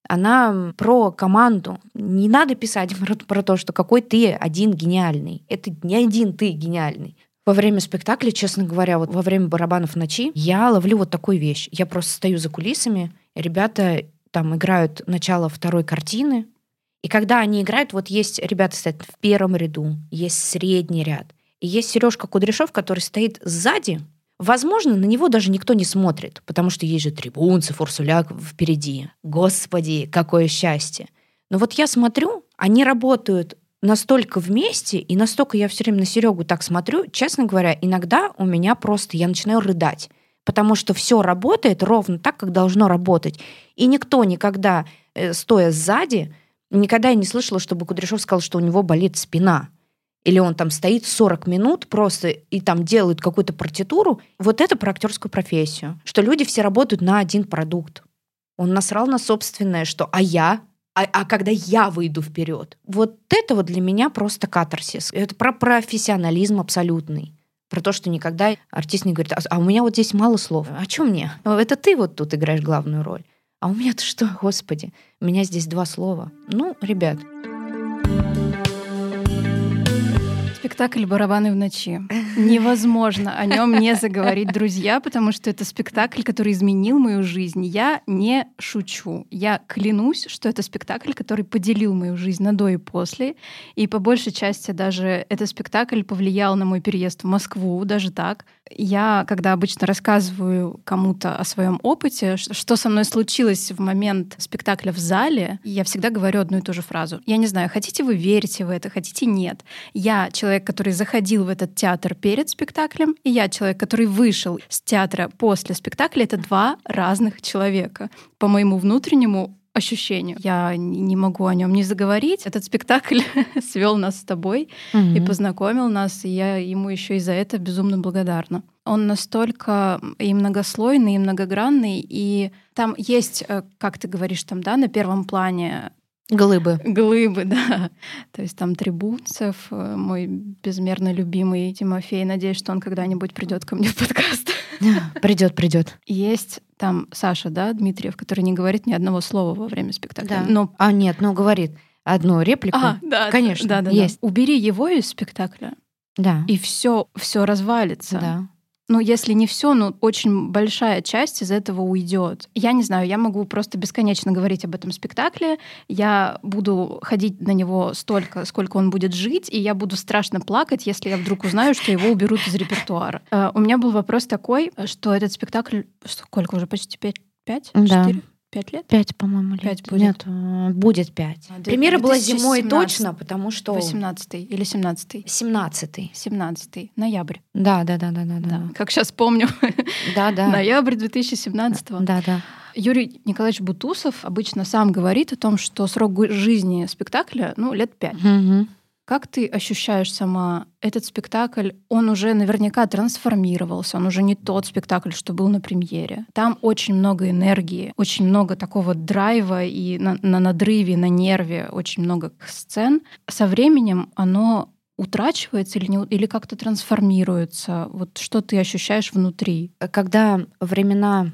Она про команду. Не надо писать про, про то, что какой ты один гениальный. Это не один ты гениальный. Во время спектакля, честно говоря, вот во время барабанов ночи, я ловлю вот такую вещь. Я просто стою за кулисами, ребята там играют начало второй картины, и когда они играют, вот есть ребята стоят в первом ряду, есть средний ряд, и есть Сережка Кудряшов, который стоит сзади. Возможно, на него даже никто не смотрит, потому что есть же трибунцы, фурсуляк впереди. Господи, какое счастье! Но вот я смотрю, они работают настолько вместе, и настолько я все время на Серегу так смотрю, честно говоря, иногда у меня просто, я начинаю рыдать, потому что все работает ровно так, как должно работать. И никто никогда, э, стоя сзади, никогда я не слышала, чтобы Кудряшов сказал, что у него болит спина. Или он там стоит 40 минут просто и там делает какую-то партитуру. Вот это про актерскую профессию. Что люди все работают на один продукт. Он насрал на собственное, что «а я?» а, а когда я выйду вперед. Вот это вот для меня просто катарсис. Это про профессионализм абсолютный. Про то, что никогда артист не говорит, а, а у меня вот здесь мало слов. А что мне? Это ты вот тут играешь главную роль. А у меня-то что, господи? У меня здесь два слова. Ну, ребят, Спектакль «Барабаны в ночи». Невозможно о нем не заговорить, друзья, потому что это спектакль, который изменил мою жизнь. Я не шучу. Я клянусь, что это спектакль, который поделил мою жизнь на до и после. И по большей части даже этот спектакль повлиял на мой переезд в Москву, даже так. Я, когда обычно рассказываю кому-то о своем опыте, что со мной случилось в момент спектакля в зале, я всегда говорю одну и ту же фразу. Я не знаю, хотите вы верите в это, хотите нет. Я человек, человек, который заходил в этот театр перед спектаклем, и я человек, который вышел с театра после спектакля, это два разных человека. По моему внутреннему ощущению. Я не могу о нем не заговорить. Этот спектакль свел нас с тобой mm-hmm. и познакомил нас, и я ему еще и за это безумно благодарна. Он настолько и многослойный, и многогранный, и там есть, э, как ты говоришь, там, да, на первом плане Глыбы. Глыбы, да. То есть там Трибунцев, э, мой безмерно любимый Тимофей. Надеюсь, что он когда-нибудь придет ко мне в подкаст. Придет, придет. Есть там Саша, да, Дмитриев, который не говорит ни одного слова во время спектакля. Да. Но... А нет, ну говорит одну реплику. А, да, конечно, да, да, есть. Да. Убери его из спектакля. Да. И все, все развалится. Да ну, если не все, но очень большая часть из этого уйдет. Я не знаю, я могу просто бесконечно говорить об этом спектакле. Я буду ходить на него столько, сколько он будет жить, и я буду страшно плакать, если я вдруг узнаю, что его уберут из репертуара. Э, у меня был вопрос такой, что этот спектакль, сколько уже, почти пять? Пять? Четыре? Пять лет? Пять, по-моему, лет. Пять будет. Нет, э, будет пять. А, Премьера была зимой точно, потому что... Восемнадцатый или семнадцатый? Семнадцатый. Семнадцатый. Ноябрь. Да, да, да, да, да. да. Как сейчас помню. Да, да. Ноябрь 2017 -го. Да, да. Юрий Николаевич Бутусов обычно сам говорит о том, что срок жизни спектакля, ну, лет пять. Угу. Как ты ощущаешь сама этот спектакль? Он уже наверняка трансформировался, он уже не тот спектакль, что был на премьере. Там очень много энергии, очень много такого драйва и на, на надрыве, на нерве, очень много сцен. Со временем оно утрачивается или, не, или как-то трансформируется? Вот что ты ощущаешь внутри? Когда времена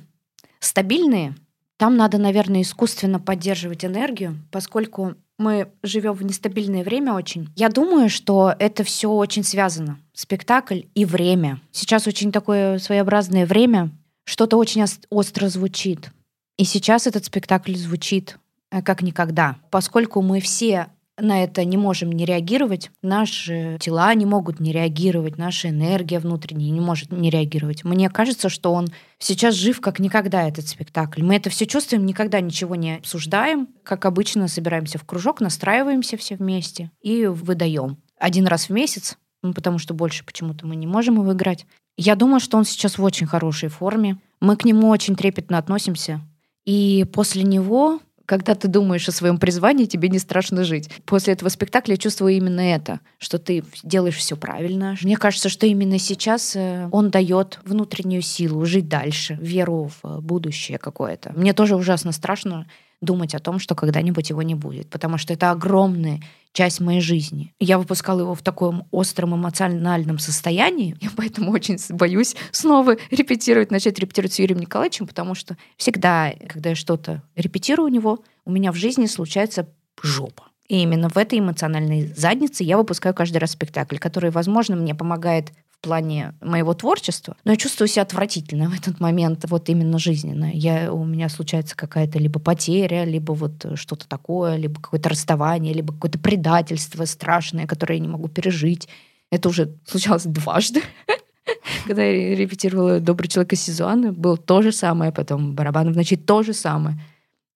стабильные, там надо, наверное, искусственно поддерживать энергию, поскольку мы живем в нестабильное время очень. Я думаю, что это все очень связано. Спектакль и время. Сейчас очень такое своеобразное время. Что-то очень остро звучит. И сейчас этот спектакль звучит э, как никогда. Поскольку мы все на это не можем не реагировать, наши тела не могут не реагировать, наша энергия внутренняя не может не реагировать. Мне кажется, что он сейчас жив как никогда, этот спектакль. Мы это все чувствуем, никогда ничего не обсуждаем. Как обычно, собираемся в кружок, настраиваемся все вместе и выдаем. Один раз в месяц, ну, потому что больше почему-то мы не можем его играть. Я думаю, что он сейчас в очень хорошей форме. Мы к нему очень трепетно относимся. И после него когда ты думаешь о своем призвании, тебе не страшно жить. После этого спектакля я чувствую именно это, что ты делаешь все правильно. Мне кажется, что именно сейчас э, он дает внутреннюю силу жить дальше, веру в будущее какое-то. Мне тоже ужасно страшно, думать о том, что когда-нибудь его не будет, потому что это огромная часть моей жизни. Я выпускала его в таком остром эмоциональном состоянии, я поэтому очень боюсь снова репетировать, начать репетировать с Юрием Николаевичем, потому что всегда, когда я что-то репетирую у него, у меня в жизни случается жопа. И именно в этой эмоциональной заднице я выпускаю каждый раз спектакль, который, возможно, мне помогает в плане моего творчества, но я чувствую себя отвратительно в этот момент, вот именно жизненно. Я, у меня случается какая-то либо потеря, либо вот что-то такое, либо какое-то расставание, либо какое-то предательство страшное, которое я не могу пережить. Это уже случалось дважды. Когда я репетировала «Добрый человек из Сезуана», было то же самое, потом «Барабан в ночи» то же самое.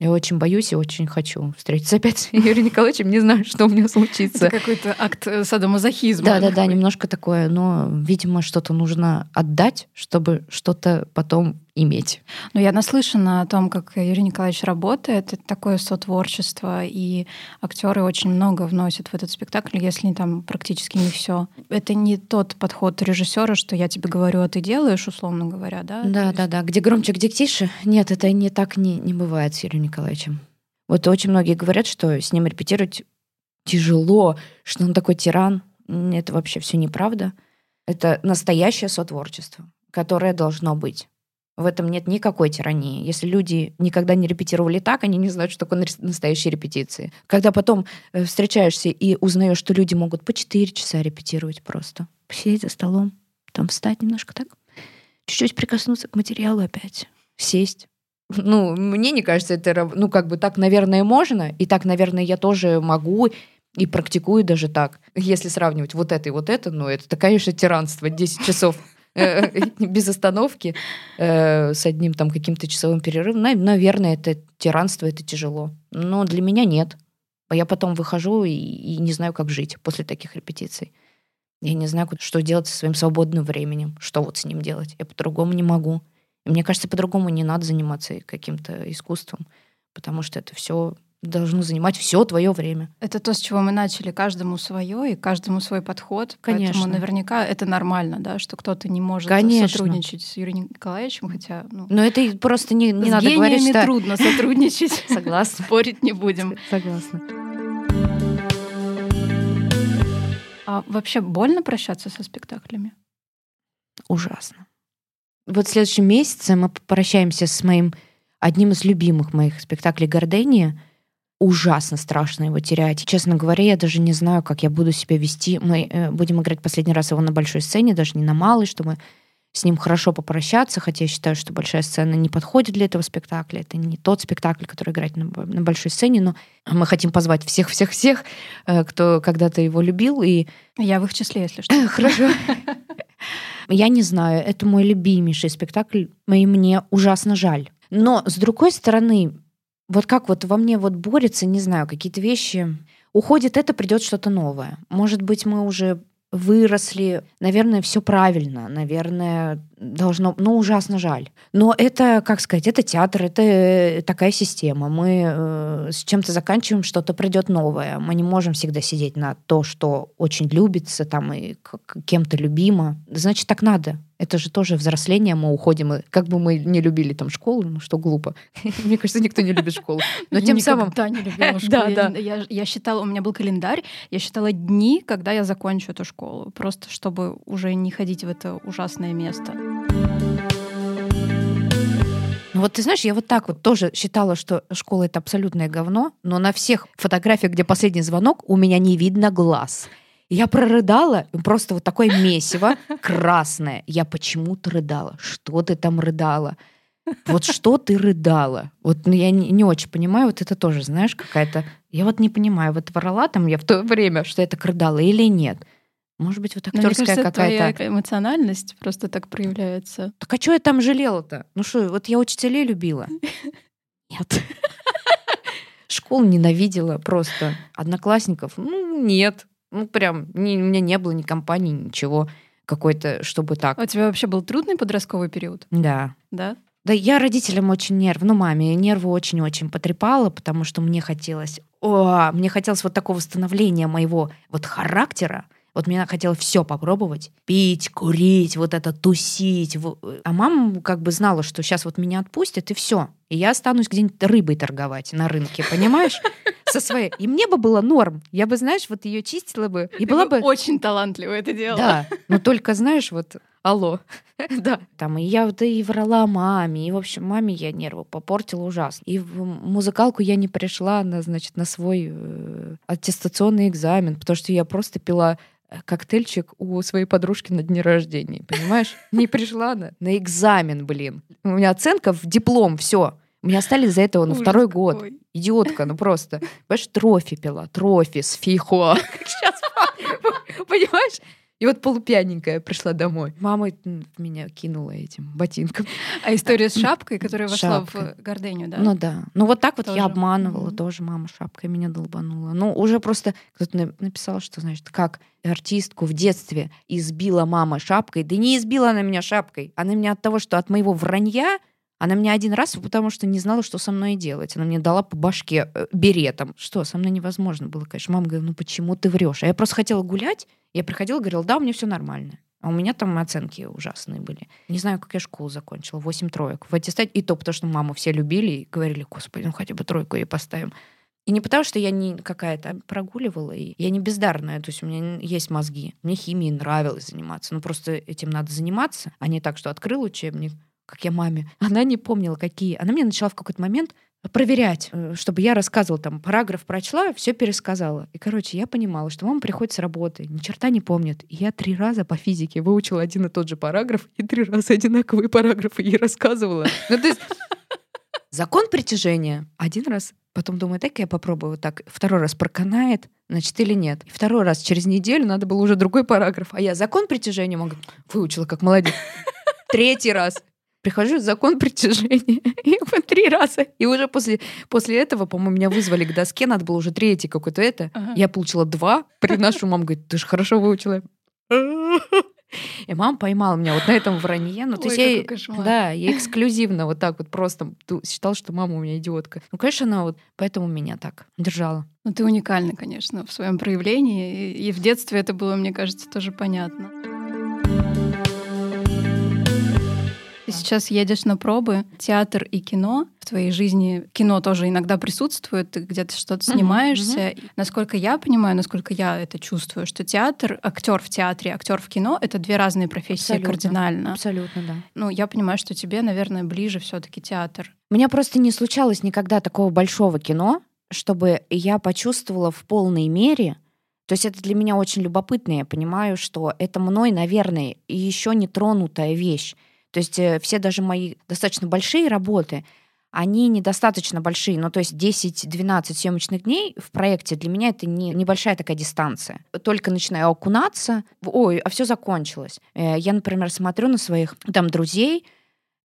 Я очень боюсь и очень хочу встретиться опять с Юрием Николаевичем. Не знаю, что у меня случится. Это какой-то акт э, садомазохизма. Да, да, да, немножко такое, но, видимо, что-то нужно отдать, чтобы что-то потом иметь. Ну, я наслышана о том, как Юрий Николаевич работает. Это такое сотворчество, и актеры очень много вносят в этот спектакль, если там практически не все. Это не тот подход режиссера, что я тебе говорю, а ты делаешь, условно говоря, да? Да, есть... да, да. Где громче, где тише. Нет, это не так не, не бывает с Юрием Николаевичем. Вот очень многие говорят, что с ним репетировать тяжело, что он такой тиран. Это вообще все неправда. Это настоящее сотворчество, которое должно быть. В этом нет никакой тирании. Если люди никогда не репетировали так, они не знают, что такое настоящие репетиции. Когда потом э, встречаешься и узнаешь, что люди могут по 4 часа репетировать просто, посидеть за столом, там встать немножко так, чуть-чуть прикоснуться к материалу опять, сесть. Ну, мне не кажется, это, ну, как бы так, наверное, можно, и так, наверное, я тоже могу, и практикую даже так. Если сравнивать вот это и вот это, ну, это, конечно, тиранство, 10 часов без остановки, э, с одним там каким-то часовым перерывом, наверное, это тиранство, это тяжело. Но для меня нет. Я потом выхожу и, не знаю, как жить после таких репетиций. Я не знаю, что делать со своим свободным временем, что вот с ним делать. Я по-другому не могу. Мне кажется, по-другому не надо заниматься каким-то искусством, потому что это все должно занимать все твое время. Это то, с чего мы начали. Каждому свое и каждому свой подход. Конечно. Поэтому наверняка это нормально, да, что кто-то не может Конечно. сотрудничать с Юрием Николаевичем, хотя... Ну, Но это просто не, не надо говорить, что... трудно сотрудничать. Согласна. Спорить не будем. Согласна. А вообще больно прощаться со спектаклями? Ужасно. Вот в следующем месяце мы попрощаемся с моим одним из любимых моих спектаклей «Гордения», ужасно страшно его терять. Честно говоря, я даже не знаю, как я буду себя вести. Мы э, будем играть последний раз его на большой сцене, даже не на малой, чтобы с ним хорошо попрощаться, хотя я считаю, что большая сцена не подходит для этого спектакля. Это не тот спектакль, который играть на, на большой сцене, но мы хотим позвать всех-всех-всех, э, кто когда-то его любил. И... Я в их числе, если что. Хорошо. Я не знаю, это мой любимейший спектакль, и мне ужасно жаль. Но, с другой стороны, вот как вот во мне вот борется, не знаю, какие-то вещи. Уходит это, придет что-то новое. Может быть, мы уже выросли. Наверное, все правильно. Наверное, должно... Ну, ужасно жаль. Но это, как сказать, это театр, это э, такая система. Мы э, с чем-то заканчиваем, что-то придет новое. Мы не можем всегда сидеть на то, что очень любится там и кем-то любимо. Значит, так надо. Это же тоже взросление, мы уходим. И как бы мы не любили там школу, ну что глупо. Мне кажется, никто не любит школу. Но тем самым... Никогда не любила школу. Да, да. Я, я считала, у меня был календарь, я считала дни, когда я закончу эту школу. Просто чтобы уже не ходить в это ужасное место. Ну вот ты знаешь, я вот так вот тоже считала, что школа это абсолютное говно, но на всех фотографиях, где последний звонок, у меня не видно глаз. Я прорыдала, просто вот такое месиво красное. Я почему-то рыдала. Что ты там рыдала? Вот что ты рыдала? Вот ну, я не, не очень понимаю, вот это тоже, знаешь, какая-то... Я вот не понимаю, вот врала там я в то время, что я так рыдала или нет. Может быть, вот актерская какая-то... Твоя эмоциональность просто так проявляется. Так а что я там жалела-то? Ну что, вот я учителей любила. Нет. Школу ненавидела просто. Одноклассников? Ну, нет. Ну, прям, ни, у меня не было ни компании, ничего какой-то, чтобы так. А у тебя вообще был трудный подростковый период? Да. Да? Да, я родителям очень нерв, ну, маме нервы очень-очень потрепала, потому что мне хотелось, о, мне хотелось вот такого становления моего вот характера, Вот мне хотела все попробовать. Пить, курить, вот это тусить. А мама как бы знала, что сейчас вот меня отпустят, и все. И я останусь где-нибудь рыбой торговать на рынке, понимаешь? Со своей. И мне бы было норм. Я бы, знаешь, вот ее чистила бы. И была бы... Очень талантливо это делала. Да. Но только, знаешь, вот алло. да. Там и я вот и врала маме, и, в общем, маме я нервы попортила ужасно. И в музыкалку я не пришла на, значит, на свой э, аттестационный экзамен, потому что я просто пила э, коктейльчик у своей подружки на дне рождения, понимаешь? Не пришла на, на экзамен, блин. У меня оценка в диплом, все. Меня остались за это на второй какой. год. Идиотка, ну просто. Понимаешь, трофи пила, трофи с фихо. Сейчас, понимаешь? И вот полупьяненькая пришла домой. Мама меня кинула этим ботинком. А история с шапкой, которая вошла Шапкой. в гордыню, да? Ну да. Ну вот так вот тоже. я обманывала, mm-hmm. тоже мама шапкой меня долбанула. Ну уже просто кто-то написал, что, значит, как артистку в детстве избила мама шапкой. Да не избила она меня шапкой. Она меня от того, что от моего вранья она мне один раз, потому что не знала, что со мной делать. Она мне дала по башке э, беретом. Что, со мной невозможно было, конечно. Мама говорит, ну почему ты врешь? А я просто хотела гулять. Я приходила, говорила, да, у меня все нормально. А у меня там оценки ужасные были. Не знаю, как я школу закончила. Восемь троек. В аттестате. И то, потому что маму все любили и говорили, господи, ну хотя бы тройку ей поставим. И не потому, что я не какая-то а прогуливала, и я не бездарная, то есть у меня есть мозги. Мне химией нравилось заниматься. Ну, просто этим надо заниматься, а не так, что открыл учебник, как я маме. Она не помнила, какие. Она мне начала в какой-то момент проверять, э, чтобы я рассказывала там параграф прочла, все пересказала. И, короче, я понимала, что мама приходит с работы, ни черта не помнит. И я три раза по физике выучила один и тот же параграф, и три раза одинаковые параграфы ей рассказывала. Ну, то есть закон притяжения один раз, потом думаю, так я попробую так, второй раз проканает, значит, или нет. И второй раз через неделю надо было уже другой параграф, а я закон притяжения, могу выучила как молодец. Третий раз прихожу, закон притяжения. И по три раза. И уже после, после этого, по-моему, меня вызвали к доске, надо было уже третий какой-то это. Ага. Я получила два, приношу, мама говорит, ты же хорошо выучила. И мама поймала меня вот на этом вранье. Ну, то есть я, да, я эксклюзивно вот так вот просто считала, что мама у меня идиотка. Ну, конечно, она вот поэтому меня так держала. Ну, ты уникальна, конечно, в своем проявлении. И в детстве это было, мне кажется, тоже понятно. Ты сейчас едешь на пробы, театр и кино. В твоей жизни кино тоже иногда присутствует, ты где-то что-то снимаешься. Uh-huh, uh-huh. Насколько я понимаю, насколько я это чувствую, что театр, актер в театре, актер в кино это две разные профессии Абсолютно. кардинально. Абсолютно, да. Ну, я понимаю, что тебе, наверное, ближе все-таки театр. У меня просто не случалось никогда такого большого кино, чтобы я почувствовала в полной мере то есть это для меня очень любопытно. Я понимаю, что это мной, наверное, еще не тронутая вещь. То есть э, все даже мои достаточно большие работы, они недостаточно большие. Ну, то есть 10-12 съемочных дней в проекте для меня это не, небольшая такая дистанция. Только начинаю окунаться, ой, а все закончилось. Э, я, например, смотрю на своих там друзей,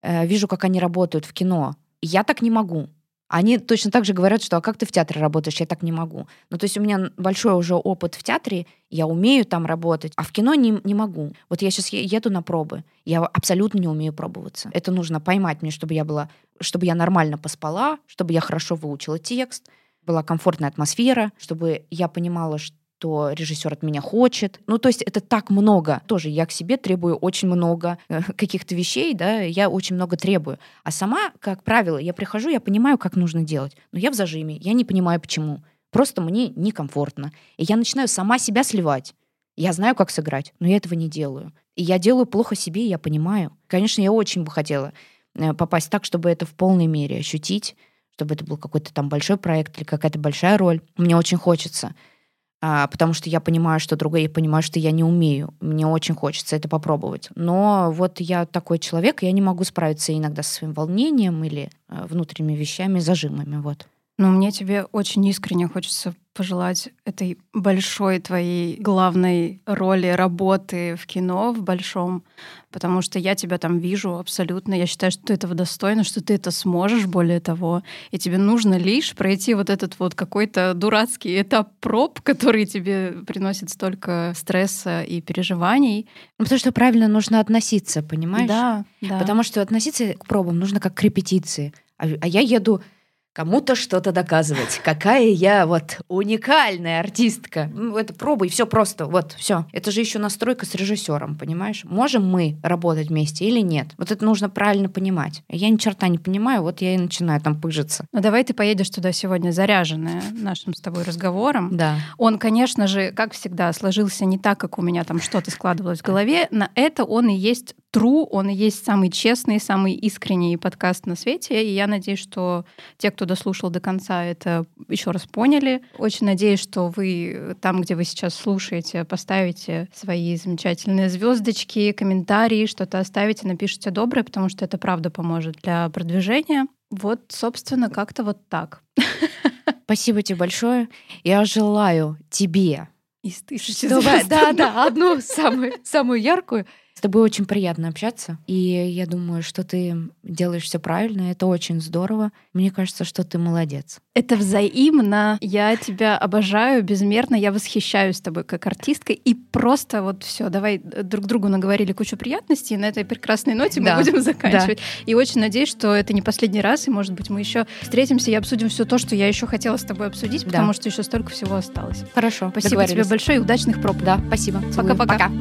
э, вижу, как они работают в кино. Я так не могу. Они точно так же говорят, что а как ты в театре работаешь, я так не могу. Ну, то есть у меня большой уже опыт в театре, я умею там работать, а в кино не, не могу. Вот я сейчас еду на пробы, я абсолютно не умею пробоваться. Это нужно поймать мне, чтобы я была, чтобы я нормально поспала, чтобы я хорошо выучила текст, была комфортная атмосфера, чтобы я понимала, что что режиссер от меня хочет. Ну, то есть это так много. Тоже я к себе требую очень много э, каких-то вещей, да, я очень много требую. А сама, как правило, я прихожу, я понимаю, как нужно делать, но я в зажиме, я не понимаю, почему. Просто мне некомфортно. И я начинаю сама себя сливать. Я знаю, как сыграть, но я этого не делаю. И я делаю плохо себе, я понимаю. Конечно, я очень бы хотела э, попасть так, чтобы это в полной мере ощутить, чтобы это был какой-то там большой проект или какая-то большая роль. Мне очень хочется потому что я понимаю, что другое, я понимаю, что я не умею. Мне очень хочется это попробовать. Но вот я такой человек, я не могу справиться иногда со своим волнением или э, внутренними вещами, зажимами. Вот. Ну, мне тебе очень искренне хочется пожелать этой большой твоей главной роли работы в кино, в большом, потому что я тебя там вижу абсолютно. Я считаю, что ты этого достойна, что ты это сможешь, более того. И тебе нужно лишь пройти вот этот вот какой-то дурацкий этап проб, который тебе приносит столько стресса и переживаний. Ну, потому что правильно нужно относиться, понимаешь? Да, да. Потому что относиться к пробам нужно как к репетиции. А, а я еду кому-то что-то доказывать. Какая я вот уникальная артистка. Это пробуй, все просто. Вот, все. Это же еще настройка с режиссером, понимаешь? Можем мы работать вместе или нет? Вот это нужно правильно понимать. Я ни черта не понимаю, вот я и начинаю там пыжиться. Ну давай ты поедешь туда сегодня заряженная нашим с тобой разговором. Да. Он, конечно же, как всегда, сложился не так, как у меня там что-то складывалось в голове. На это он и есть true, он и есть самый честный, самый искренний подкаст на свете. И я надеюсь, что те, кто дослушал до конца, это еще раз поняли. Очень надеюсь, что вы там, где вы сейчас слушаете, поставите свои замечательные звездочки, комментарии, что-то оставите, напишите доброе, потому что это правда поможет для продвижения. Вот, собственно, как-то вот так. Спасибо тебе большое. Я желаю тебе из тысячи Давай, да, да, одну самую, самую яркую с тобой очень приятно общаться, и я думаю, что ты делаешь все правильно, это очень здорово. Мне кажется, что ты молодец. Это взаимно. Я тебя обожаю безмерно, я восхищаюсь тобой как артисткой, и просто вот все, давай друг другу наговорили кучу приятностей, и на этой прекрасной ноте да. мы будем заканчивать. Да. И очень надеюсь, что это не последний раз, и, может быть, мы еще встретимся и обсудим все то, что я еще хотела с тобой обсудить, потому да. что еще столько всего осталось. Хорошо, спасибо тебе большое и удачных проб. Да, спасибо. Пока-пока.